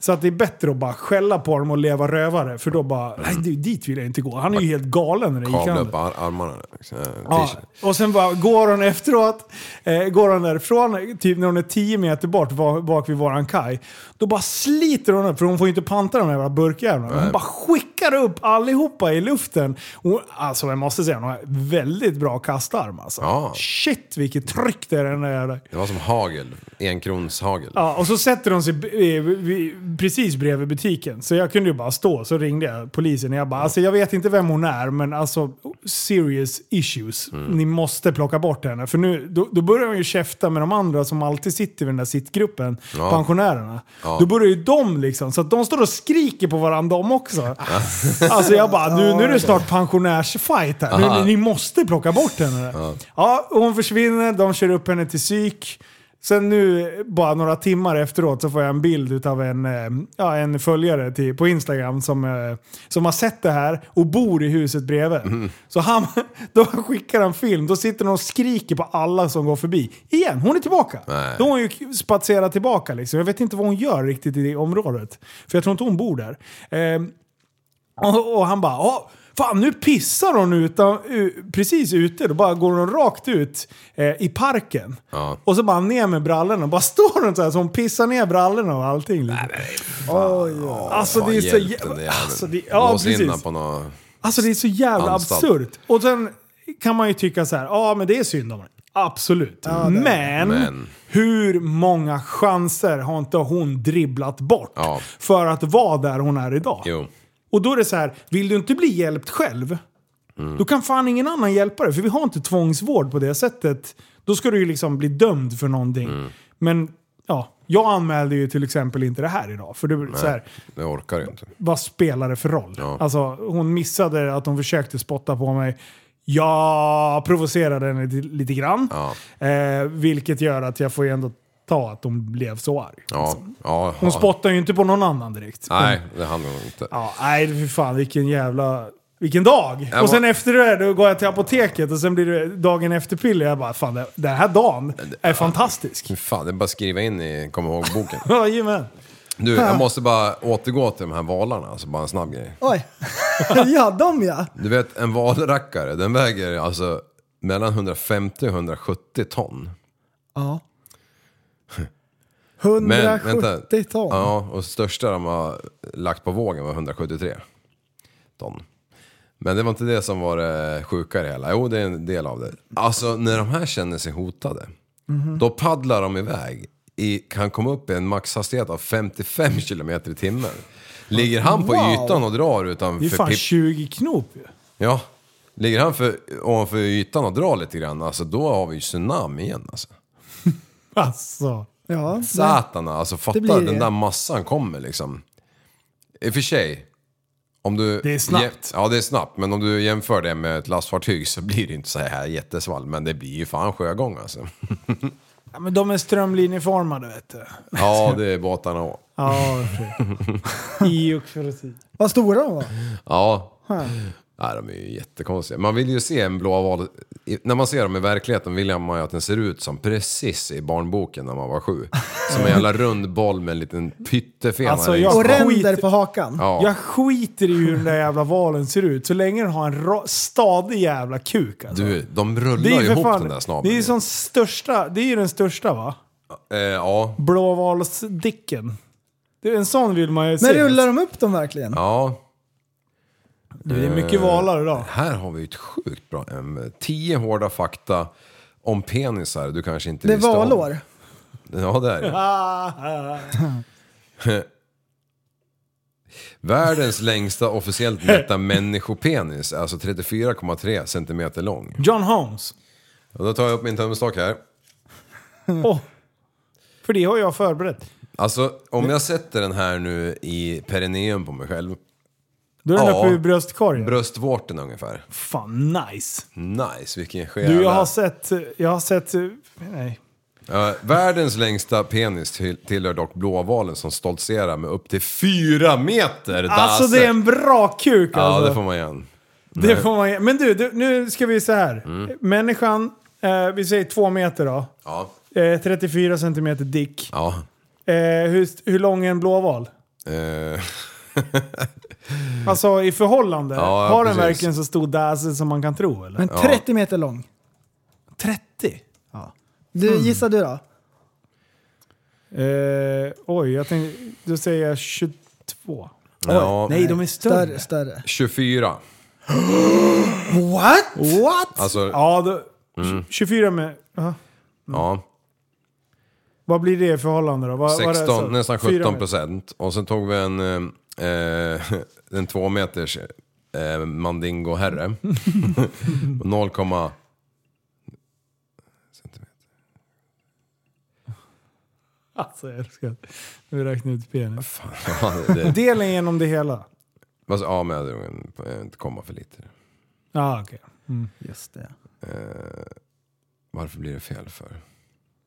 Så att det är bättre att bara skälla på dem och leva rövare. För då bara, nej det- dit vill jag inte gå. Han är ju helt galen när det gick Kavla upp ar armarna. liksom. Ja, och sen bara går hon efteråt, eh, går hon därifrån, typ när hon är 10 meter bort bak, bak vid våran kaj. Då bara sliter hon upp, för hon får ju inte panta de här jävla burkjävlarna. Hon bara skickar upp allihopa i luften. Och, alltså jag måste säga, hon har väldigt bra kastarm alltså. Ja. Shit vilket tryck det är i den där jävla... Det var som hagel. Enkronshagel. Ja, och så sätter de sig b- precis bredvid butiken. Så jag kunde ju bara stå, så ringde jag polisen. Jag bara, alltså jag vet inte vem hon är, men alltså serious issues. Mm. Ni måste plocka bort henne. För nu, då, då börjar hon ju käfta med de andra som alltid sitter i den där sittgruppen, Ja. pensionärerna. Ja. Då börjar ju de liksom, så att de står och skriker på varandra de också. alltså jag bara, nu, nu är det snart pensionärsfight här. Nu, ni måste plocka bort henne. Ja. och hon försvinner, de kör upp henne till psyk. Sen nu, bara några timmar efteråt, så får jag en bild av en, eh, ja, en följare till, på Instagram som, eh, som har sett det här och bor i huset bredvid. Så han, då skickar han film, då sitter de och skriker på alla som går förbi. Igen, hon är tillbaka! Nej. Då har hon ju spatserat tillbaka liksom. Jag vet inte vad hon gör riktigt i det området. För jag tror inte hon bor där. Ehm, och, och han bara, "Ja, Fan nu pissar hon utan, precis ute, då bara går hon rakt ut eh, i parken. Ja. Och så bara ner med brallorna, bara står hon så här så hon pissar ner brallorna och allting. liksom. Oj, oj. alltså Fan, det är så hjälp jä- den där jäveln. alltså, det, ja, Lås precis. på något... Alltså det är så jävla Anstalt. absurt. Och sen kan man ju tycka så här, ja men det är synd om henne. Absolut. men, Men. hur många chanser har inte hon dribblat bort Ja. för att vara där hon är idag? Jo. Och då är det så här, vill du inte bli hjälpt själv, då kan fan ingen annan hjälpa dig. För vi har inte tvångsvård på det sättet. Då ska du ju liksom bli dömd för någonting. Men ja, jag anmälde ju till exempel inte det här idag. För det blir så här, Det orkar inte. vad spelar det för roll? Ja. Alltså, hon missade att hon försökte spotta på mig. Jag provocerade henne lite, lite grann. Ja. Eh, vilket gör att jag får ju ändå ta att hon blev så arg. Ja. ja. Hon ja. spottar ju inte på någon annan direkt. Nej, det hann hon inte. Ja, nej, för fan vilken jävla... Vilken dag! Och sen efter det då går jag till apoteket och sen blir det dagen efter piller. Jag bara, fan det- den här dagen är fantastisk. Fy Fan, det är bara att skriva in i kom ihåg-boken. Jajamän. Du, jag måste bara återgå till de här valarna, alltså bara en snabb grej. Oj. ja, de ja. Du vet, en valrackare, den väger alltså mellan 150 och 170 ton. Ja. Men 170 vänta. ton. Ja, och största de har lagt på vågen var 173 ton. Men det var inte det som var det sjuka i det hela. Jo, det är en del av det. Alltså, när de här känner sig hotade, Mhm. då paddlar de iväg. I, kan komma upp i en maxhastighet av 55 km i timmen. Ligger han på Wow. ytan och drar Det är utanför fan pip- 20 knop ju. Ja. Ligger han för, ovanför ytan och drar lite grann, alltså då har vi ju tsunami igen alltså. Alltså. Ja, Satana, alltså fatta blir det. den där massan kommer liksom. I och för sig, om du... Det är snabbt. jä- Ja, det är snabbt. Men om du jämför det med ett lastfartyg så blir det inte så här jättesvall. Men det blir ju fan sjögång alltså. Ja, men de är strömlinjeformade vet du. Ja, det är båtarna också. Ja, i och för sig. Vad stora de var. Ja. Huh. Nej, de är ju jättekonstiga. Man vill ju se en blåval... i- När man ser dem i verkligheten vill man ju att den ser ut som precis i barnboken när man var sju. Som en jävla rund boll med en liten pyttefena Alltså, jag- Och ränder på hakan. Ja. Jag skiter i hur den där jävla valen ser ut. Så länge den har en stadig jävla kuk alltså. Du, de det rullar ju ihop fan, den där det snabeln. är ju som största, det är ju den största va? Eh, ja. Blåvalsdicken. Det är en sån vill man ju Men se. rullar de upp dem verkligen? Ja. Det är mycket valar idag. Här har vi ett sjukt bra ämne. Tio hårda fakta om penisar du kanske inte Det är visste om. valår. Ja, det är det. Världens längsta officiellt mätta människopenis är alltså 34,3 centimeter lång. John Holmes. Och då tar jag upp min tumstock här. Åh. För det har jag förberett. Alltså, om jag sätter den här nu i perineum på mig själv. Då är den Ja. uppe i bröstkorgen. Bröstvårten ungefär. Fan nice. Nice, vilken Du, jag har sett, jag har sett, nej. Ja, världens längsta penis till, tillhör dock blåvalen som stoltserar med upp till fyra meter Alltså daser. det är en bra kuk Ja, alltså. det får man igen. Det får man, men du, du, nu ska vi så här. Mm. Människan, eh, vi säger två meter då. Ja. Eh, 34 centimeter dick. Ja. Eh, hur, hur lång är en blåval? Alltså i förhållande. Ja, ja, har den precis. verkligen så stor dasse som man kan tro eller? Men 30 meter lång. 30? Du, Mm. Gissar du då? Eh, oj, jag tänkte, då säger jag 22. ja. Nej, de är större. Större, större. 24. What? What? Alltså, Ja, då, Mm. 24 med... aha. ja. Vad blir det i förhållande då? Vad, vad är det 16, så? nästan Fyra 17 meter. procent. Och sen tog vi en, eh, eh, en två meters eh, mandingo-herre. 0, centimeter. Alltså jag älskar att vi räknar ut penis. Det, Delen genom det hela. alltså, ja, men jag drog en, en komma för lite. Ja, okej. Just det. Eh, varför blir det fel för?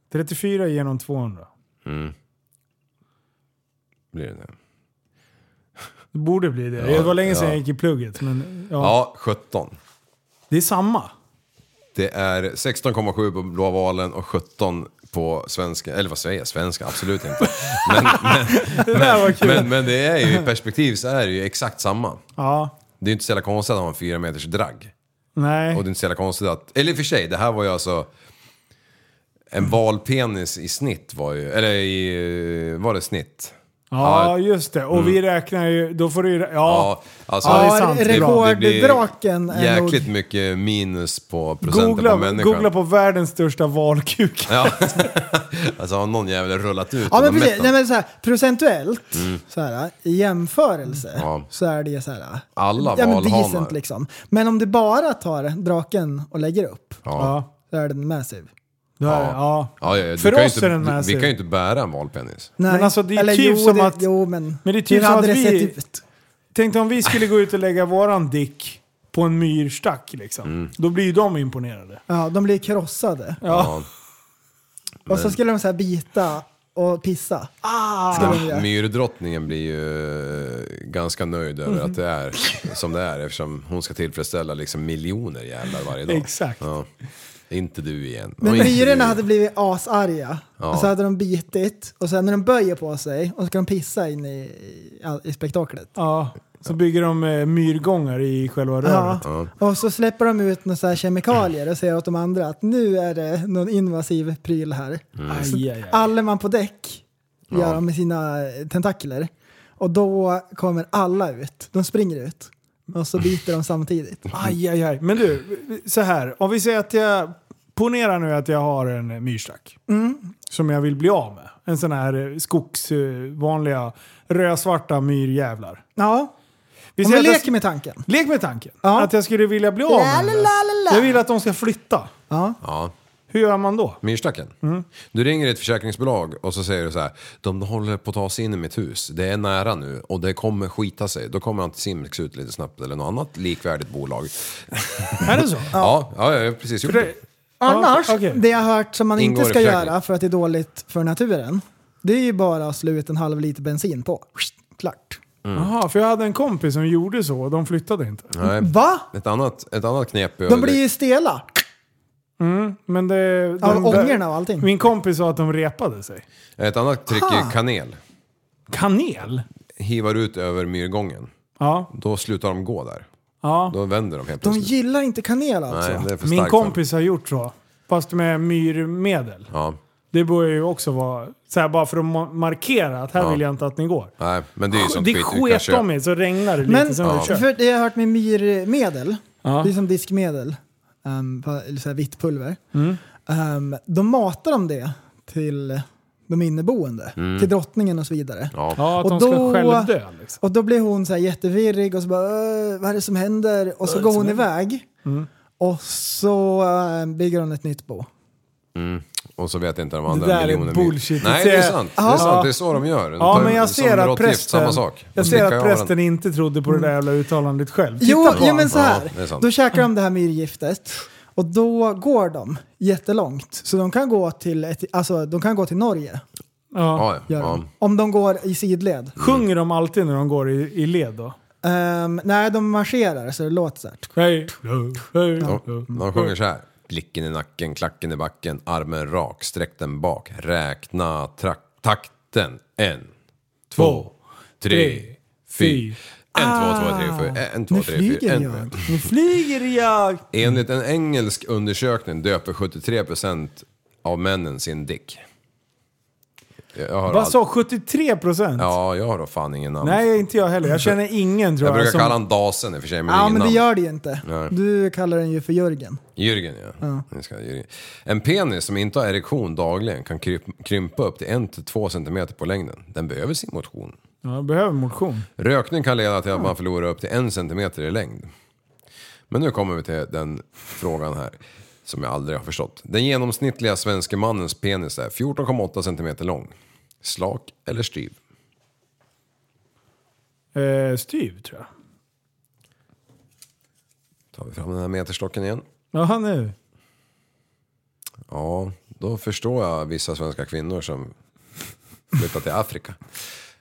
34 genom 200. Mm. Blir det det? Det borde bli det. Ja, det var länge sedan ja. jag gick i plugget. Men, ja. Ja, 17. Det är samma. Det är 16,7 på blåvalen och 17 på svenska, eller vad säger jag, svenska, absolut inte. Men, men, Det kul. men, men det är ju i perspektiv så är det ju exakt samma. Ja. Det är inte så jävla konstigt att ha en fyra meters dragg. Nej. Och det är inte så jävla konstigt att... Eller i och för sig, det här var ju alltså... En valpenis i snitt var ju... Eller i... Var det snitt? Ja, just det. Och vi räknar ju... Då får du ju... Ja. Ja, alltså... Ja, det är sant. det- det blir rekorddraken är Jäkligt nog... mycket minus på procenten Googla, på människan. googla på världens största valkuk. Ja. alltså har någon jävel rullat ut Ja men precis, nej, men så här, procentuellt, så här, i jämförelse, Mm. Ja. så är det så här, Alla ja, men valhanar. decent liksom. Men om du bara tar draken och lägger upp, Ja. Så är den massive. Ja. Ja, ja, ja. Du För oss inte, är den du- Vi kan ju inte bära en valpenis. Nej. Men alltså, det är Eller typ jo, som det, att- Jo men, Men det är typ som att vi- sett ut? Tänk dig om vi skulle gå ut och lägga våran dick på en myrstack liksom. Mm. Då blir ju de imponerade. Ja, de blir krossade. Ja. Och så skulle de så här bita och pissa. Ah, göra. Myrdrottningen blir ju ganska nöjd över Mhm. att det är som det är eftersom hon ska tillfredsställa liksom miljoner jävlar varje dag. Exakt. Ja. Inte du igen. Men myrorna hade blivit asarga. Ja. Och så hade de bitit och sen när de böjer på sig och så ska de pissa in i, i, i spektaklet. Ja. Så bygger de eh, myrgångar i själva röret. Ja. Och så släpper de ut några så här kemikalier och säger åt de andra att nu är det någon invasiv pryl här. Mm. Så Aj, aj, aj. Alle man på däck gör de med sina tentakler. Och då kommer alla ut. De springer ut. Och så biter de samtidigt. Aj, aj, aj. Men du, så här. Om vi säger att jag... Ponera nu att jag har en myrstack. Mm. Som jag vill bli av med. En sån här eh, skogs... eh, vanliga rödsvarta myrjävlar. Ja, Vi säger att jag- leker med tanken. Lek med tanken. Ja. Att jag skulle vilja bli av med den Jag vill att de ska flytta. Ja. Ja, Hur gör man då? myrstacken. Mm. Du ringer ett försäkringsbolag och så säger du så här. De håller på att ta sig in i mitt hus. Det är nära nu och det kommer skita sig. Då kommer Anticimex ut lite snabbt eller något annat likvärdigt bolag. Är det så? Ja, ja, jag har precis gjort För det. Det, Annars, Ja, okej. det jag har hört som man Ingår inte ska göra för att det är dåligt för naturen. Det är ju bara att slå ut en halv liter bensin på. Klart. Jaha, för jag hade en kompis som gjorde så och de flyttade inte. Nej. Va? Ett annat, ett annat knep De blir ju stela. Men det... Av de- ångorna och allting. Min kompis sa att de repade sig. Ett annat trick är kanel. Kanel? Hivar ut över myrgången. Ja. Då slutar de gå där. Ja. Då vänder de helt De plötsligt. gillar inte kanel alltså. Nej, det är för Min starkt kompis har gjort så. Fast med myrmedel. för dem. Det borde ju också vara så här, bara för att ma- markera att här Ja. vill jag inte att ni går. Ja. Nej, men det är ju sånt Det skit du kan sket köpa. de i, så regnar det lite Men som ja. för det jag har hört med myrmedel, Ja. det är som diskmedel, um, så här vitt pulver. Mm. Um, då matar de det till de inneboende, till drottningen och så vidare. Mm. Ja. Ja, att Och de ska då- självdö liksom. Och då blir hon så här jättevirrig och så bara "Åh, vad är det som händer? Och så går hon iväg. Mm. Och så äh, bygger hon ett nytt bo. Mm. Och så vet inte de Det andra där är miljoner bullshit. Nej, Det det är sant. Det är Ja. sant. Det är så de gör. De Ja, men jag ser att prästen, Samma sak. jag ser att prästen inte trodde på det där jävla uttalandet själv. Titta Jo, på jo men så Ja, här. det är sant. då käkar de det här myrgiftet. Och då går de jättelångt. Så de kan gå till, ett, alltså, de kan gå till Norge. Ja. Ja, ja. Gör ja. de. Om de går i sidled. Sjunger de alltid när de går i, i led då? Ehm, nej, de marscherar så det låter så här. Hej. Hej. De, de sjunger så här. Blicken i nacken, klacken i backen, armen rak, sträck den bak, räkna trak, takten. En, två, tre, fyra. En, två, två, tre, fyra. En, två, Nu tre, fyra. flyger En, jag. Nu flyger jag! Enligt en engelsk undersökning döper 73% av männen sin dick. Vad sa 73 procent? Ja, jag har då fan ingen namn. Nej, inte jag heller. Jag känner ingen tror jag jag. brukar som... kalla han Dasen i och för sig, men Ja, men det namn. gör det ju inte. Nej. Du kallar den ju för Jörgen. Jürgen ja. Jürgen. En penis som inte har erektion dagligen kan krympa upp till 1-2 cm på längden. Den behöver sin motion. Ja, jag behöver motion. Rökning kan leda till att man förlorar upp till 1 cm i längd. Men nu kommer vi till den frågan här. Som jag aldrig har förstått. Den genomsnittliga svenska mannens penis är 14,8 cm lång. Slak eller styv? Eh, styv tror jag. Tar vi fram den här meterstocken igen. Jaha, nu. Ja, då förstår jag vissa svenska kvinnor som flyttar till Afrika.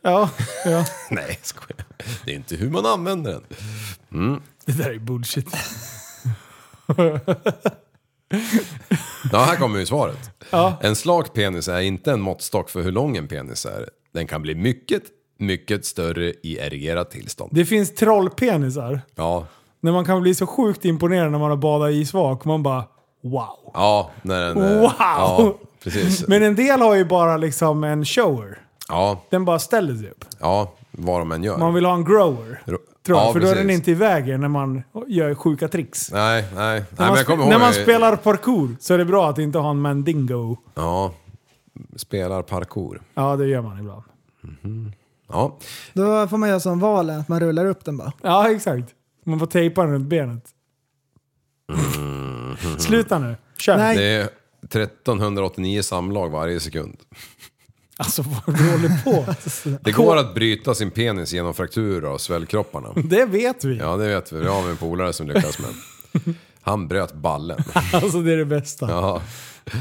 Ja, ja. Nej, skojar. Det är inte hur man använder den. Det där är bullshit. Ja, här kommer ju svaret. Ja. En slak penis är inte en måttstock för hur lång en penis är. Den kan bli mycket, mycket större i erigerat tillstånd. Det finns trollpenisar. Ja, När man kan bli så sjukt imponerad när man har badat i isvak. Man bara wow. ja, när den... eh, Wow! Ja, precis. Men en del har ju bara liksom en shower. Ja, Den bara ställer sig upp. ja, vad de än gör. Man vill ha en grower. Ro- Tror jag, Ja, för då är den precis. inte i vägen när man gör sjuka tricks. Nej, nej. nej När, men man, sp- ihåg... när man spelar parkour så är det bra att inte ha en mandingo. Ja, spelar parkour. Ja, det gör man ibland. Ja, Då får man göra som valen, att man rullar upp den bara. Ja, exakt. Man får tejpa den runt benet. Sluta nu. Kör. Nej. det är 1389 samlag varje sekund. Alltså vad du håller på. Det går att bryta sin penis genom frakturer av svällkropparna. Det vet vi. Ja, det vet vi. Det har vi en polare som lyckas med. Han bröt ballen. Alltså det är det bästa. Ja,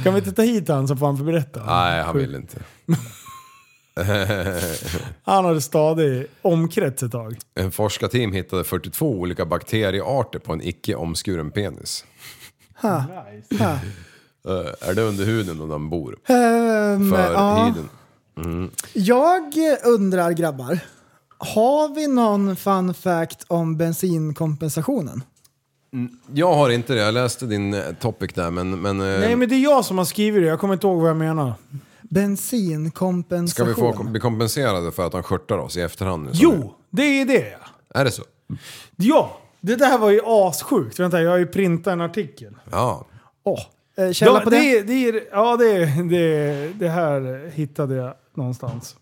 Kan vi inte ta hit han så får han berätta? nej, han vill inte. Han hade stadig omkrets ett tag. En forskarteam hittade 42 olika bakteriearter på en icke omskuren penis. Ha. Ha. Eh, är det under huden och den bor? Ehm, För ja. huden. Jag undrar grabbar, har vi någon fun fact om bensinkompensationen? Jag har inte det. Jag läste din eh, topic där, men... men, eh, Nej men det är jag som har skrivit det, jag kommer inte ihåg vad jag menar. Ska Bensinkompensation. vi få bli kompenserade för att de skörtar oss i efterhand nu? Jo, det är det ja. Är det så? Ja, det där var ju assjukt. Vänta, jag har ju printat en artikel. Ja. Åh, eh, källa Ja, på det, det? är- det, är- ja, det, det, det här hittade jag någonstans.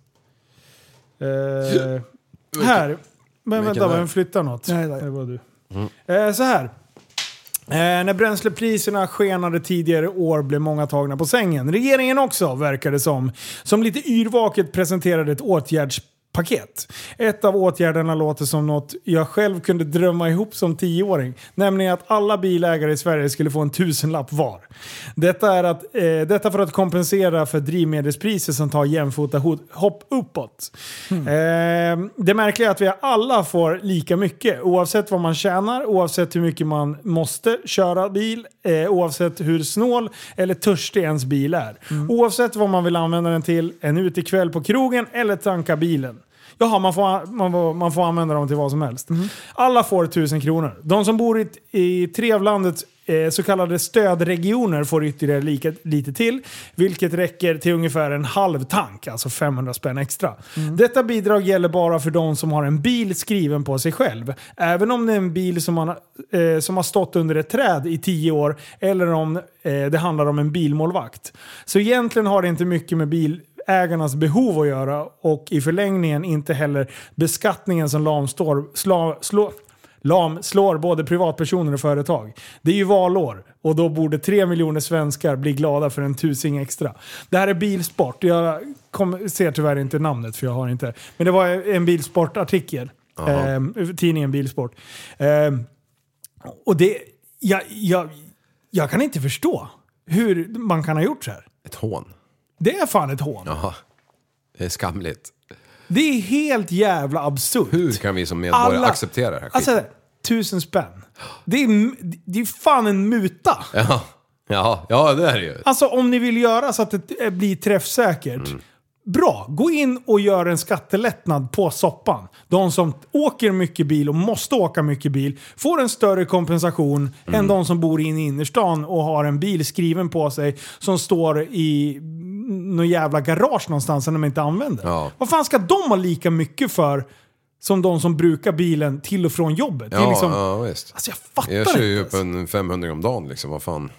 Eh, här. Men vänta, vem flyttar något? Nej, nej. Det var du. Eh, så här. Eh, när bränslepriserna skenade tidigare år blev många tagna på sängen. Regeringen också, verkar det som. Som lite yrvaket presenterade ett åtgärdspaket. Ett av åtgärderna låter som något jag själv kunde drömma ihop som tioåring. Nämligen att alla bilägare i Sverige skulle få en tusenlapp var. Detta, är att, eh, detta för att kompensera för drivmedelspriser som tar jämfota ho- hopp uppåt. Eh, det märkliga är att vi alla får lika mycket oavsett vad man tjänar, oavsett hur mycket man måste köra bil, eh, oavsett hur snål eller törstig ens bil är. Oavsett vad man vill använda den till, en utekväll på krogen eller tanka bilen. Jaha, man får, man, får, man får använda dem till vad som helst. Alla får 1000 kronor. De som bor i, i tre av landets eh, så kallade stödregioner får ytterligare lika, lite till, vilket räcker till ungefär en halv tank, alltså 500 spänn extra. Detta bidrag gäller bara för de som har en bil skriven på sig själv. Även om det är en bil som, man, eh, som har stått under ett träd i tio år eller om eh, det handlar om en bilmålvakt. Så egentligen har det inte mycket med bil ägarnas behov att göra och i förlängningen inte heller beskattningen som lamstår, sla, slå, lam slår både privatpersoner och företag. Det är ju valår och då borde tre miljoner svenskar bli glada för en tusing extra. Det här är bilsport. Jag kom, ser tyvärr inte namnet för jag har inte. Men det var en bilsportartikel. Eh, tidningen Bilsport. Eh, och det... Jag, jag, jag kan inte förstå hur man kan ha gjort så här. Ett hån. Det är fan ett hån. Jaha. Det är skamligt. Det är helt jävla absurt. Hur kan vi som medborgare Alla- acceptera det här Alltså, skiten? tusen spänn. Det är, det är fan en muta. Ja. ja, ja det är det ju. Alltså om ni vill göra så att det eh, blir träffsäkert. Bra, gå in och gör en skattelättnad på soppan. De som åker mycket bil och måste åka mycket bil får en större kompensation än de som bor inne i innerstan och har en bil skriven på sig som står i någon jävla garage någonstans som de inte använder. Ja. Vad fan ska de ha lika mycket för som de som brukar bilen till och från jobbet? det är Ja, liksom, ja visst. Alltså jag fattar Jag kör inte. ju ens. upp en 500 om dagen liksom, vad fan.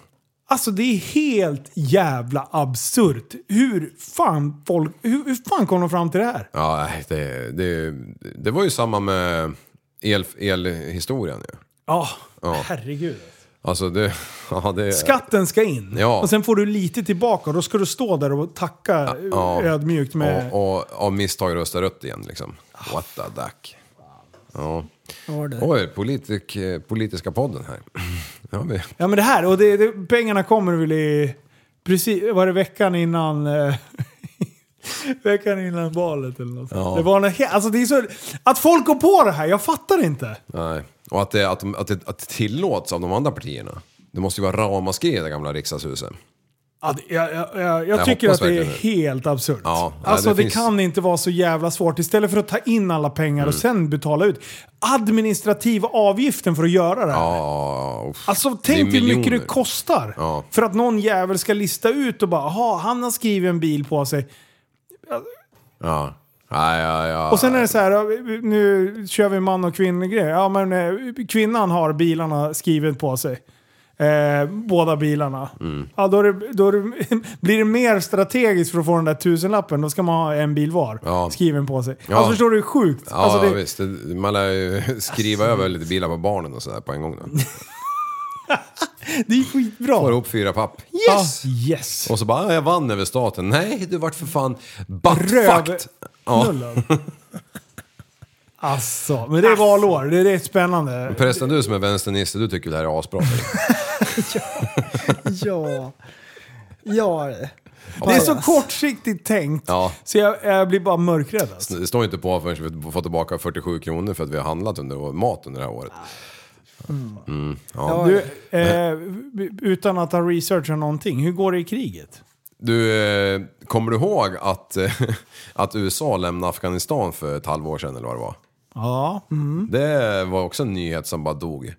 Alltså det är helt jävla absurt. Hur fan, folk, hur, hur fan kom de fram till det här? Ja, det, det, det var ju samma med el, elhistorien ju. Ja, Ja. herregud. Alltså det, ja, det... Skatten ska in Ja. och sen får du lite tillbaka och då ska du stå där och tacka Ja. ödmjukt med... Och, och av misstag rösta rött igen liksom. What the duck. Ja. Oj, politik, eh, politiska podden här. Ja, vi, Ja men det här, och det, det, pengarna kommer väl i... Precis, var det veckan innan... eh, veckan innan valet eller något. Ja. Det var he- alltså det är så... Att folk går på det här, jag fattar inte. nej. Och att det, att, de- att, det, att det tillåts av de andra partierna. Det måste ju vara ramaskri i det gamla riksdagshuset. Det- jag, jag, jag, jag tycker att det är helt absurt. Ja, alltså det det, finns- kan inte vara så jävla svårt. Istället för att ta in alla pengar och sen betala ut. Administrativa avgiften för att göra det här. Ja. Alltså tänk hur mycket det kostar. Ja. För att någon jävel ska lista ut och bara, "Jaha, han har skrivit en bil på sig. Ja. Ja, ja, ja. Och sen är det så här, nu kör vi man och kvinnogrej. Ja men eh, kvinnan har bilarna skrivet på sig. Eh, båda bilarna. Mm. Ja, då, det, då det, blir det mer strategiskt för att få den där tusenlappen. Då ska man ha en bil var Ja. skriven på sig. Ja. Alltså förstår du hur sjukt? Ja, alltså, det, visst. Man lär ju skriva över lite bilar på barnen och sådär på en gång. Då. det är skitbra. Får ihop fyra papp. Yes! yes. Och så bara, "Ah, jag vann över staten. Nej, du vart för fan buttfucked. Ja. Alltså, men det är valår. Det är rätt spännande. Förresten, du som är vänsternisse, du tycker det här är asbra. Ja. Ja. Det är så kortsiktigt tänkt. Ja. Så jag, jag blir bara mörkrädd. Alltså. Det står ju inte på förrän vi får tillbaka 47 kronor för att vi har handlat under mat under det här året. Mm, ja. Ja. Du, eh, utan att ha researchat någonting, hur går det i kriget? Du, eh, kommer du ihåg att, eh, att USA lämnade Afghanistan för ett halvår sedan eller vad det var? Ja. Det var också en nyhet som bara dog.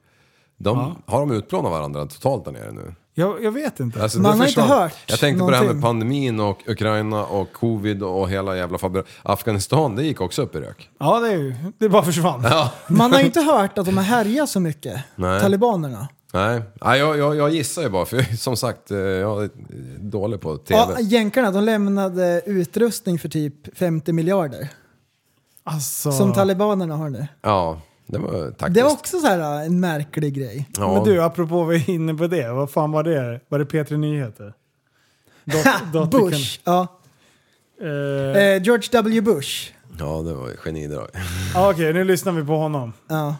De, Har de utplånat varandra totalt där nere nu? Jag, jag vet inte. Alltså, Man har inte hört Jag tänkte på det här med någonting. pandemin och Ukraina och covid och hela jävla fabrik. Afghanistan, det gick också upp i rök. Ja, det, är ju, det bara försvann. Ja. Man har inte hört att de har härjat så mycket, Nej. talibanerna. Nej, Nej jag, jag, jag gissar ju bara för jag, som sagt, eh, jag är dålig på TV. Ja, jänkarna de lämnade utrustning för typ 50 miljarder. Alltså, Som talibanerna har nu. Ja, det var taktiskt. Det är också så här en märklig grej. ja. Men du, apropå vi är inne på det. Vad fan var det? Var det P3 Nyheter? Dot- dot- Bush, ja. Eh, Eh, George W. Bush. ja, det var genidrag. ja, Okej, nu lyssnar vi på honom. Ja.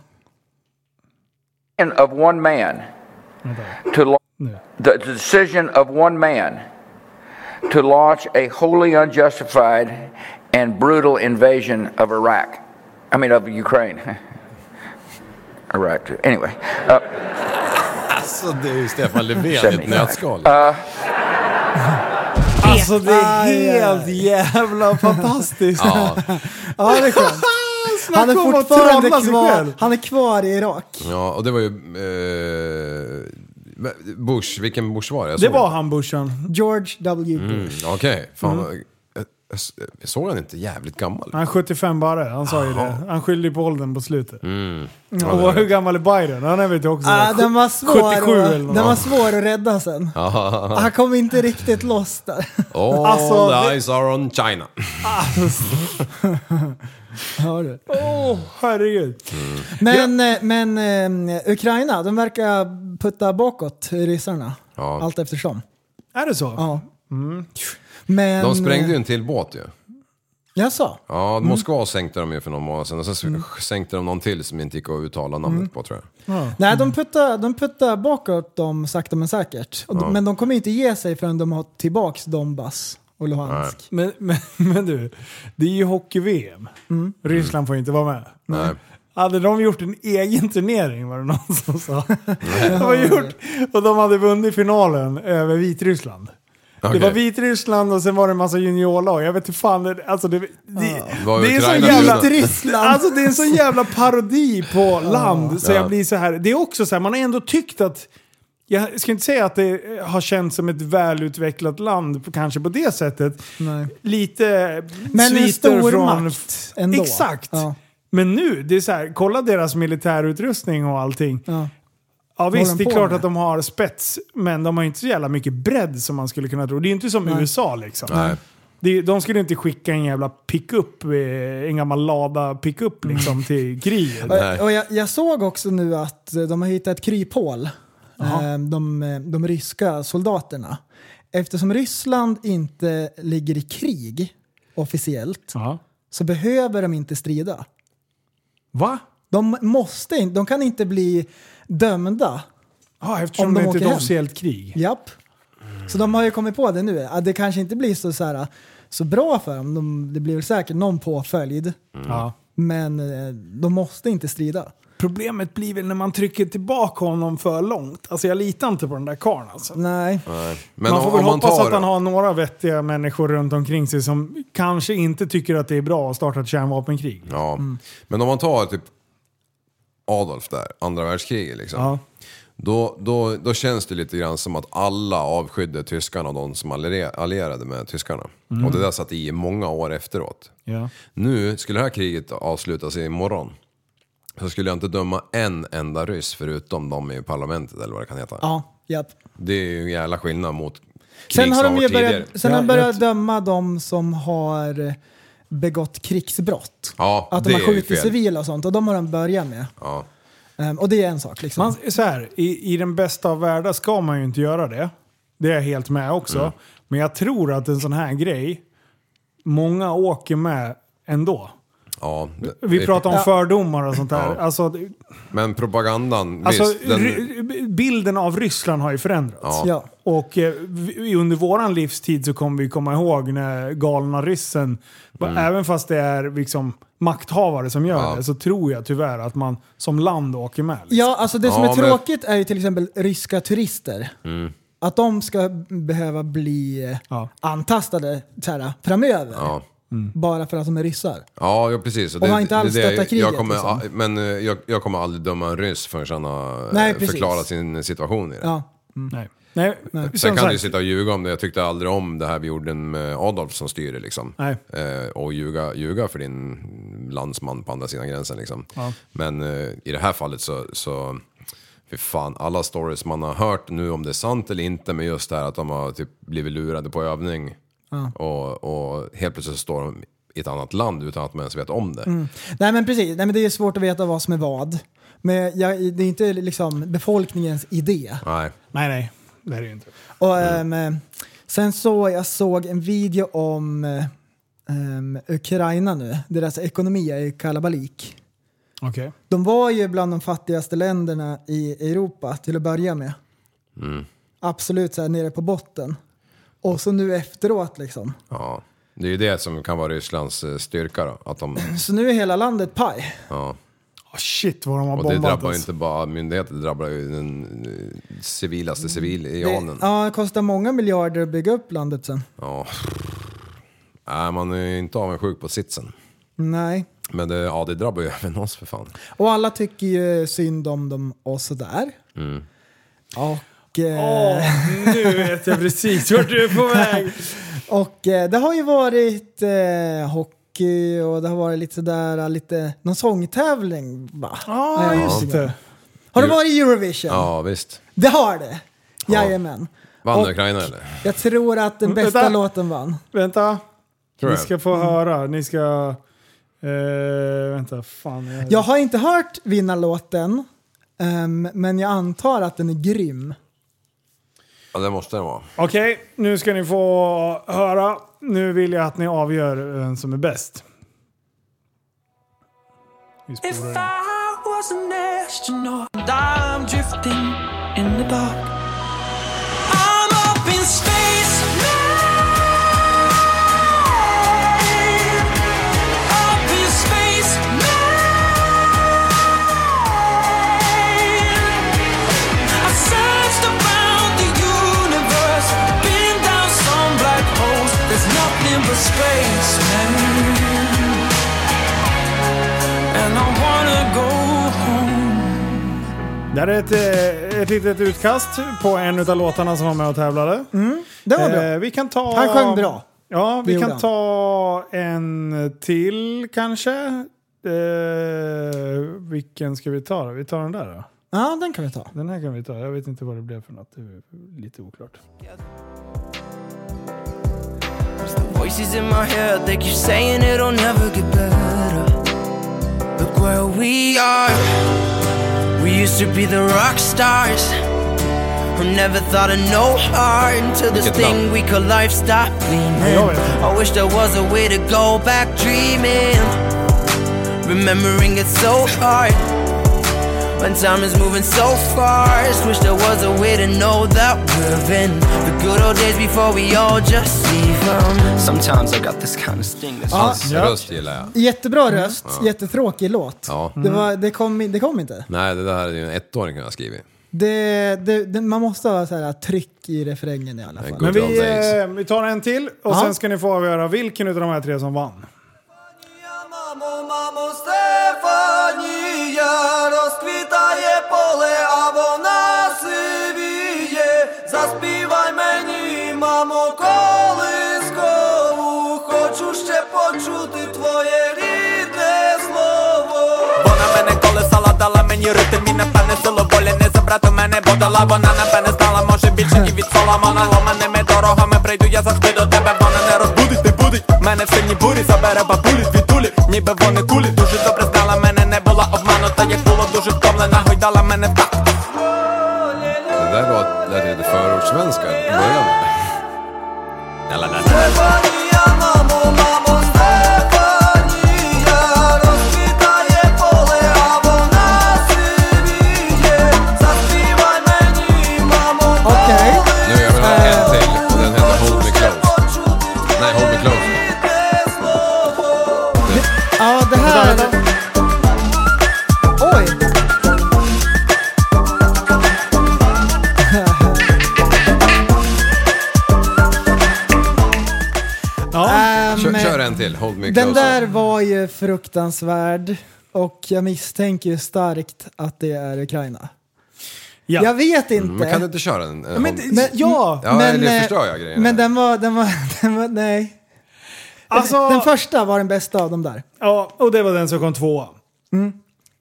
of one man to the decision of one man to launch a wholly unjustified and brutal invasion of Iraq. I mean, of Ukraine. Iraq, too. Anyway, uh, Alltså det är ju Stefan Löfven i ett nötskal. Alltså det är helt jävla fantastiskt. Ja, ja, det är skönt. Han är fortfarande kvar, han är kvar i Irak. ja, och det var ju... Eh, Bush, vilken Bush var det? Det var han Bushan. George W. Mm, Bush. Okej, fan Mm. vad- jag- jag- jag såg han inte jävligt gammal? Han är 75 bara, han sa ju det. Han skyllde ju på åldern på slutet. Mm. Och hur gammal är Biden? Han är väl också Ah, den var svår, 77 eller att, något. den var svår att rädda sen. Han kom inte riktigt loss där. All Alltså, the eyes are on China. Ja, du. Åh, herregud. Men, eh, men eh, Ukraina, de verkar putta bakåt ryssarna. Ja. Allt eftersom. Är det så? Ja. Men, De sprängde ju en till båt ju. Jag sa. Ja, Moskva sänkte de ju för någon månad sedan och sen sänkte de någon till som inte gick att uttala namnet på tror jag. Nej, de puttar, de puttar bakåt dem sakta men säkert. De, Men de kommer inte ge sig förrän de har tillbaks Donbass och Luhansk. Men, men, men du, det är ju hockey-VM. Ryssland får inte vara med. Nej. Hade de gjort en egen turnering var det någon som sa. de har gjort, och de hade vunnit finalen över Vitryssland. Okej. Det var Vitryssland och sen var det en massa juniorlag. Jag vet inte fan, det, alltså det, det, Var det är så jävla... bjudna? Ryssland! Alltså det är en sån jävla parodi på land. Så Ja. jag blir så här. Det är också så här, man har ändå tyckt att... Jag ska inte säga att det har känts som ett välutvecklat land kanske på det sättet. Nej. Lite Men en stor från... makt ändå. Exakt! Ja. Men nu, det är så här, kolla deras militärutrustning och allting. Ja. Ja visst, det de är klart med? att de har spets, men de har inte så jävla mycket bredd som man skulle kunna tro. Det är inte som Nej. USA liksom. Nej. Det, de skulle inte skicka en jävla pickup, eh, en gammal lada pickup liksom till kriget. Och, och jag, jag såg också nu att de har hittat ett kryphål. Eh, De, de ryska soldaterna. Eftersom Ryssland inte ligger i krig officiellt Ja. så behöver de inte strida. Va? De, måste inte, de kan inte bli dömda. Ja, eftersom Om de det inte är ett hem. officiellt krig. Japp. Så de har ju kommit på det nu. Att det kanske inte blir så, så, här, så bra för dem. De, det blir väl säkert någon påföljd. Ja. Men eh, de måste inte strida. Problemet blir väl när man trycker tillbaka honom för långt. Alltså jag litar inte på den där karln alltså. Nej. Men man får om, väl hoppas tar, att han har några vettiga människor runt omkring sig som kanske inte tycker att det är bra att starta ett kärnvapenkrig. Ja, men om man tar typ Adolf där, andra världskriget liksom. Ja. Då, då, då känns det lite grann som att alla avskydde tyskarna och de som allierade- med tyskarna. Och det där satt i många år efteråt. Ja. Nu, skulle det här kriget avslutas imorgon, så skulle jag inte döma en enda ryss förutom de i parlamentet eller vad det kan heta. Ja, japp. Det är ju en jävla skillnad mot Sen har de ju börjat, sen har Ja, de börjat döma de som har eh, begått krigsbrott. Ja, Att de har skjutit civila och sånt. Och de har de börjat med. Ja. Ehm, och det är en sak liksom. Man, så här, i, I den bästa av världar ska man ju inte göra det. Det är jag helt med också. Mm. Men jag tror att en sån här grej, många åker med ändå. Ja, det- Vi pratar om Ja. fördomar och sånt där. Ja. Alltså, Men propagandan, alltså, visst. Den, bilden av Ryssland har ju förändrats. Ja. Och eh, vi, under våran livstid så kommer vi komma ihåg när galna ryssen, även fast det är liksom makthavare som gör Mm. Ja. det, så tror jag tyvärr att man som land åker med. Liksom. Ja, alltså det som Ja, är men- tråkigt är ju till exempel ryska turister. Mm. Att de ska behöva bli eh, Ja. antastade så här, framöver. Ja. Bara för att de är ryssar. Ja, ja precis. Och Och har inte alls det- det- stöttat kriget, Jag kommer, liksom. Men eh, jag, jag kommer aldrig döma en ryss förrän han har Nej, eh, precis. förklarat sin situation i det. Ja. Nej. Nej, Sen som kan du ju sitta och ljuga om det. Jag tyckte aldrig om det här vi gjorde med Adolf som styre liksom. Nej. Eh, och ljuga, ljuga för din landsman på andra sidan gränsen liksom. Ja. Men eh, i det här fallet så, så Fy fan, alla stories man har hört nu om det är sant eller inte, men just det här att de har typ blivit lurade på övning. Och, och helt plötsligt så står de i ett annat land utan att man ens vet om det. Mm. Nej men precis, Nej, men det är svårt att veta vad som är vad. Men jag, det är inte liksom befolkningens idé. Nej. nej, nej. Det är det ju inte. Och, ehm, sen så jag såg en video om ehm, Ukraina nu. Deras ekonomi är ju kalabalik. Okej. De var ju bland de fattigaste länderna i Europa till att börja med. Absolut så här nere på botten. Och så nu efteråt liksom. Ja. Det är ju det som kan vara Rysslands eh, styrka då. Att de, Så nu är hela landet paj. ja. Oh, shit vad de har Och det bombat drabbar ju oss. inte bara myndigheter, det drabbar ju den eh, civilaste Det, civilianen. ja, det kostar många miljarder att bygga upp landet sen. Ja. Nej, man är ju inte avundsjuk på sitsen. Nej. Men det, ja, det drabbar ju även oss för fan. Och alla tycker ju synd om dem och sådär. Mm. Och, eh, Åh, nu vet jag precis vart du är på väg. och eh, det har ju varit eh, hockey och det har varit lite sådär, lite, någon sångtävling va? Ja, just det. Har det varit Eurovision? Ja, visst. Det har det! Jajamän. Vann Och Ukraina eller? Jag tror att den bästa Vänta. låten vann. Vänta. Tror Ni jag. ska få höra. Ni ska... Eh, vänta, fan. Jag... Jag har inte hört vinnarlåten, ehm, men jag antar att den är grym. Ja, det måste det vara. Okej, nu ska ni få höra. Nu vill jag att ni avgör vem som är bäst. Vi spolar If den. I was an astronaut I'm drifting in the dark, nothing but space man. And I wanna go home. Det här är ett, eh, ett litet utkast på en av låtarna som var med och tävlade. Det var bra. Eh, vi kan ta... Han sjöng bra. Ja, vi kan ta en till kanske. Eh, vilken ska vi ta då? Vi tar den där då. Ja, den kan vi ta. Den här kan vi ta. Jag vet inte vad det blev för något. Det är lite oklart. The voices in my head, they keep saying it'll never get better. Look where we are. We used to be the rock stars. Who never thought of no heart until this thing we call life stopped gleaming. jag. I wish there was a way to go back dreaming. Remembering it's so hard. When time is moving so fast, wish there was a way to know that we're in the good old days before we all just leave them. Sometimes I got this kind of sting that's Hans Ja. röst gillar jag. Jättebra röst, jättetråkig låt. Ja. Det, var, det, kom, det kom inte. Nej, det där hade ju en ettåring kunnat skriva. Det, det, det, man måste ha så här, tryck i refrängen i alla fall. good Men old vi, days. eh, vi tar en till och Ja. sen ska ni få avgöra vilken av de här tre som vann. Мамо, мамо, Стефанія, розквітає поле, а вона сивіє. Заспівай мені, мамо, колискову, хочу ще почути твоє рідне слово. Вона мене колесала, дала мені ритм і напевне силу волі не забрати в мене бодала Вона напевне знала, може більше і від Соломона. Ломаними дорогами прийду я завжди до тебе Вона не розбудить, не будить. Мене в сильній бурі забере бабулі звідулі Ніби вони кулі Дуже добре знала. Мене, не була обманута Як було дуже втомлена, гойдала мене в такт. Det där lät lite förortssvenska i början. Till, Hold Me. Den där var ju fruktansvärd och jag misstänker ju starkt att det är Ukraina. Ja. Jag vet inte. Mm, Men kan du inte köra en? en Men, hold- men, ja, Ja, men, det eh, förstör jag grejen. Men den var, den var, den var, nej. alltså, Den första var den bästa av de där. ja, och det var den som kom tvåa.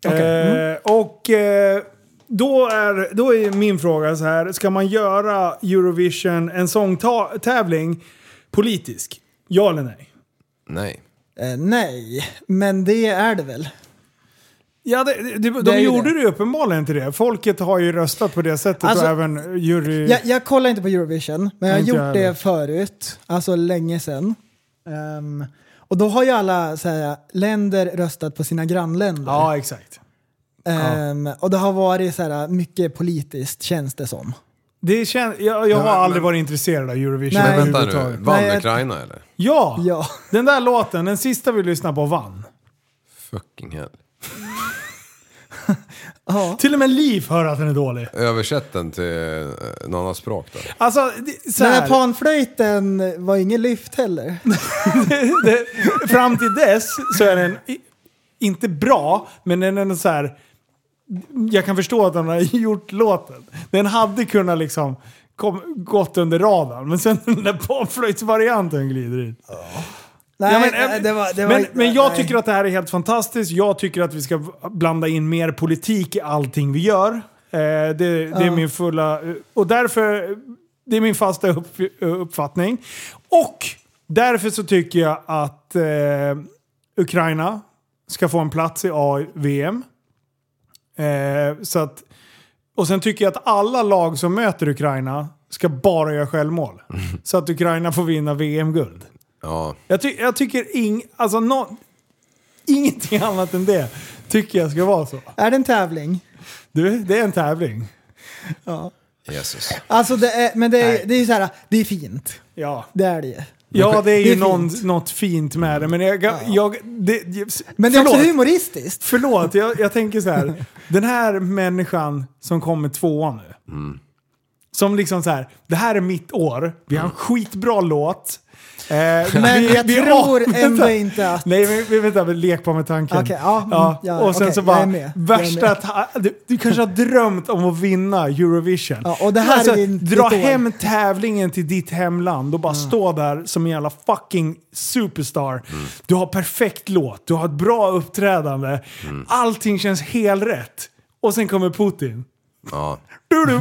Eh, och eh, då, är, då är min fråga så här, ska man göra Eurovision, en sångtävling, politisk? Ja eller nej? Nej. Eh, nej, men det är det väl. Ja, det, det, de, Det de gjorde det. det uppenbarligen till det. Folket har ju röstat på det sättet Alltså, och även jury... Jag, jag kollar inte på Eurovision, men jag har gjort det förut. Alltså länge sedan. Ehm, och då har ju alla här, länder röstat på sina grannländer. Ja, exakt. Ehm, och det har varit så här, mycket politiskt känns det som. Det kän, jag jag har men- aldrig varit intresserad av Eurovision Nej. Vänta nu, vann Nej, jag- Ukraina eller? Ja, Ja. den där låten, den sista vi lyssnade på vann. Fucking hell. Ja. Till och med Liv hör att den är dålig. Översätt den till eh, något annat språk då. Alltså, det, så Den här här, panflöjten var ingen lyft heller. det, fram till dess så är den inte bra, men den är så här. Jag kan förstå att de har gjort låten. Den hade kunnat liksom kom, gått under radarn, men sen den där panflöjtsvarianten glider in. Nej, Ja, men, nej, det var, det men, var, men jag nej. tycker att det här är helt fantastiskt. Jag tycker att vi ska blanda in mer politik i allting vi gör. Eh, det, det är min fulla... Och därför... Det är min fasta upp, uppfattning. Och därför så tycker jag att eh, Ukraina ska få en plats i A-VM. Eh, så att, och sen tycker jag att alla lag som möter Ukraina ska bara göra självmål. Så att Ukraina får vinna VM-guld. Ja, Jag, ty jag tycker ing alltså, nå ingenting annat än det tycker jag ska vara så. Är det en tävling? Du, det är en tävling. Jesus. Alltså det är, men det Nej. är, det är så här, det är fint. Ja, Det är det. Ja det är ju Det är någon, fint. något fint med det. Men, jag, jag, det, Men det är också humoristiskt. Förlåt, jag, jag tänker så här. Den här människan som kommer tvåa nu. Som liksom så här, det här är mitt år. Vi har en skitbra låt. Eh, Men jag tror vänta. ändå inte att... Nej, men vi- vänta, lek på med tanken. Okej, ja, mm, ja. ja, och sen okej, så bara, är är värsta du, du kanske har drömt om att vinna Eurovision. Ja, och det här är din- dra ditt år. hem tävlingen till ditt hemland och bara stå där som en jävla fucking superstar. Du har perfekt låt, du har ett bra uppträdande. Allting känns helt rätt. Och sen kommer Putin. Ja. Du,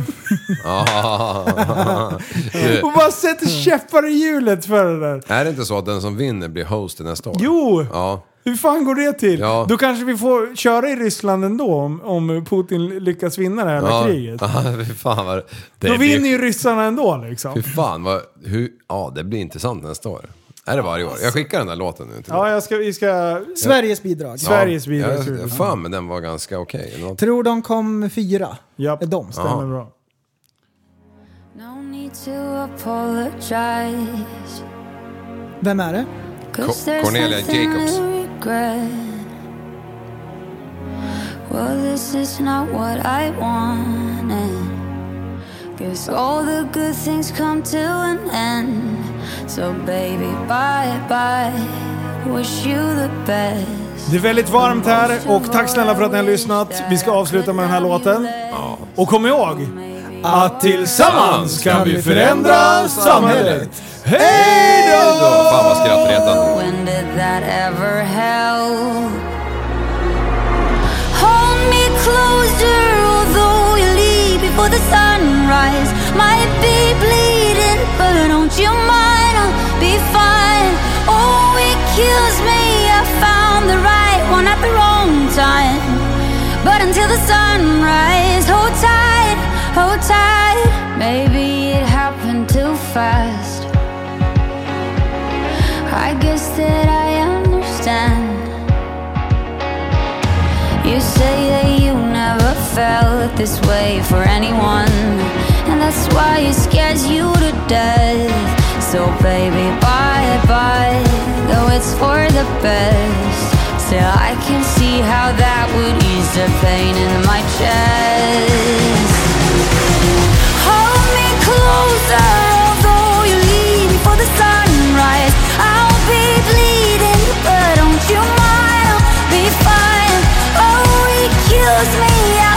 Och bara sätter käppar i hjulet för det där. är det inte så att den som vinner blir host nästa år? Jo! Ja. Hur fan går det till? Ja. Då kanske vi får köra i Ryssland ändå om, om Putin lyckas vinna det här Ja, kriget. ja fy fan vad... Det Då vinner ju ryssarna ändå liksom. Fy fan vad... Hur, ja, det blir intressant nästa år. Är det varje år? Jag skickar den där låten nu till Ja, jag ska, vi ska... Sveriges bidrag. Sveriges Ja, bidrag. Jag jag fan men den var ganska okej. Okay. Tror de kom fyra. Japp, Är de? stämmer bra. No need to apologize. Vem är det? Co- Cornelia Jacobs. Well, this is not what I wanted. Guess all the good things come to an end. So, baby, bye bye. Wish you the best. Det är väldigt varmt här och tack snälla för att ni har lyssnat. Vi ska avsluta med den här låten. Och kom ihåg att tillsammans kan vi förändra samhället. Hej då! Fan vad skrattretande. When did that ever help? Hold me closer, although you leave before the sunrise. Might be bleeding, but don't you mind? Fine. Oh, it kills me. I found the right one at the wrong time. But until the sunrise, hold tight, hold tight. Maybe it happened too fast. I guess that I understand. You say that you never felt this way for anyone, and that's why it scares you to death. So, baby, bye bye, though it's for the best. Still, I can see how that would ease the pain in my chest. Hold me closer, although you leave before the sunrise. I'll be bleeding, but don't you mind? I'll be fine. Oh, kills me. I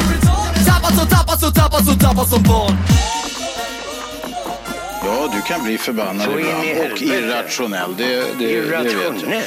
Tappad som, tappad som, tappad som, tappad som barn Ja, du kan bli förbannad ibland och irrationell. Det, det, det vet jag. Irrationell.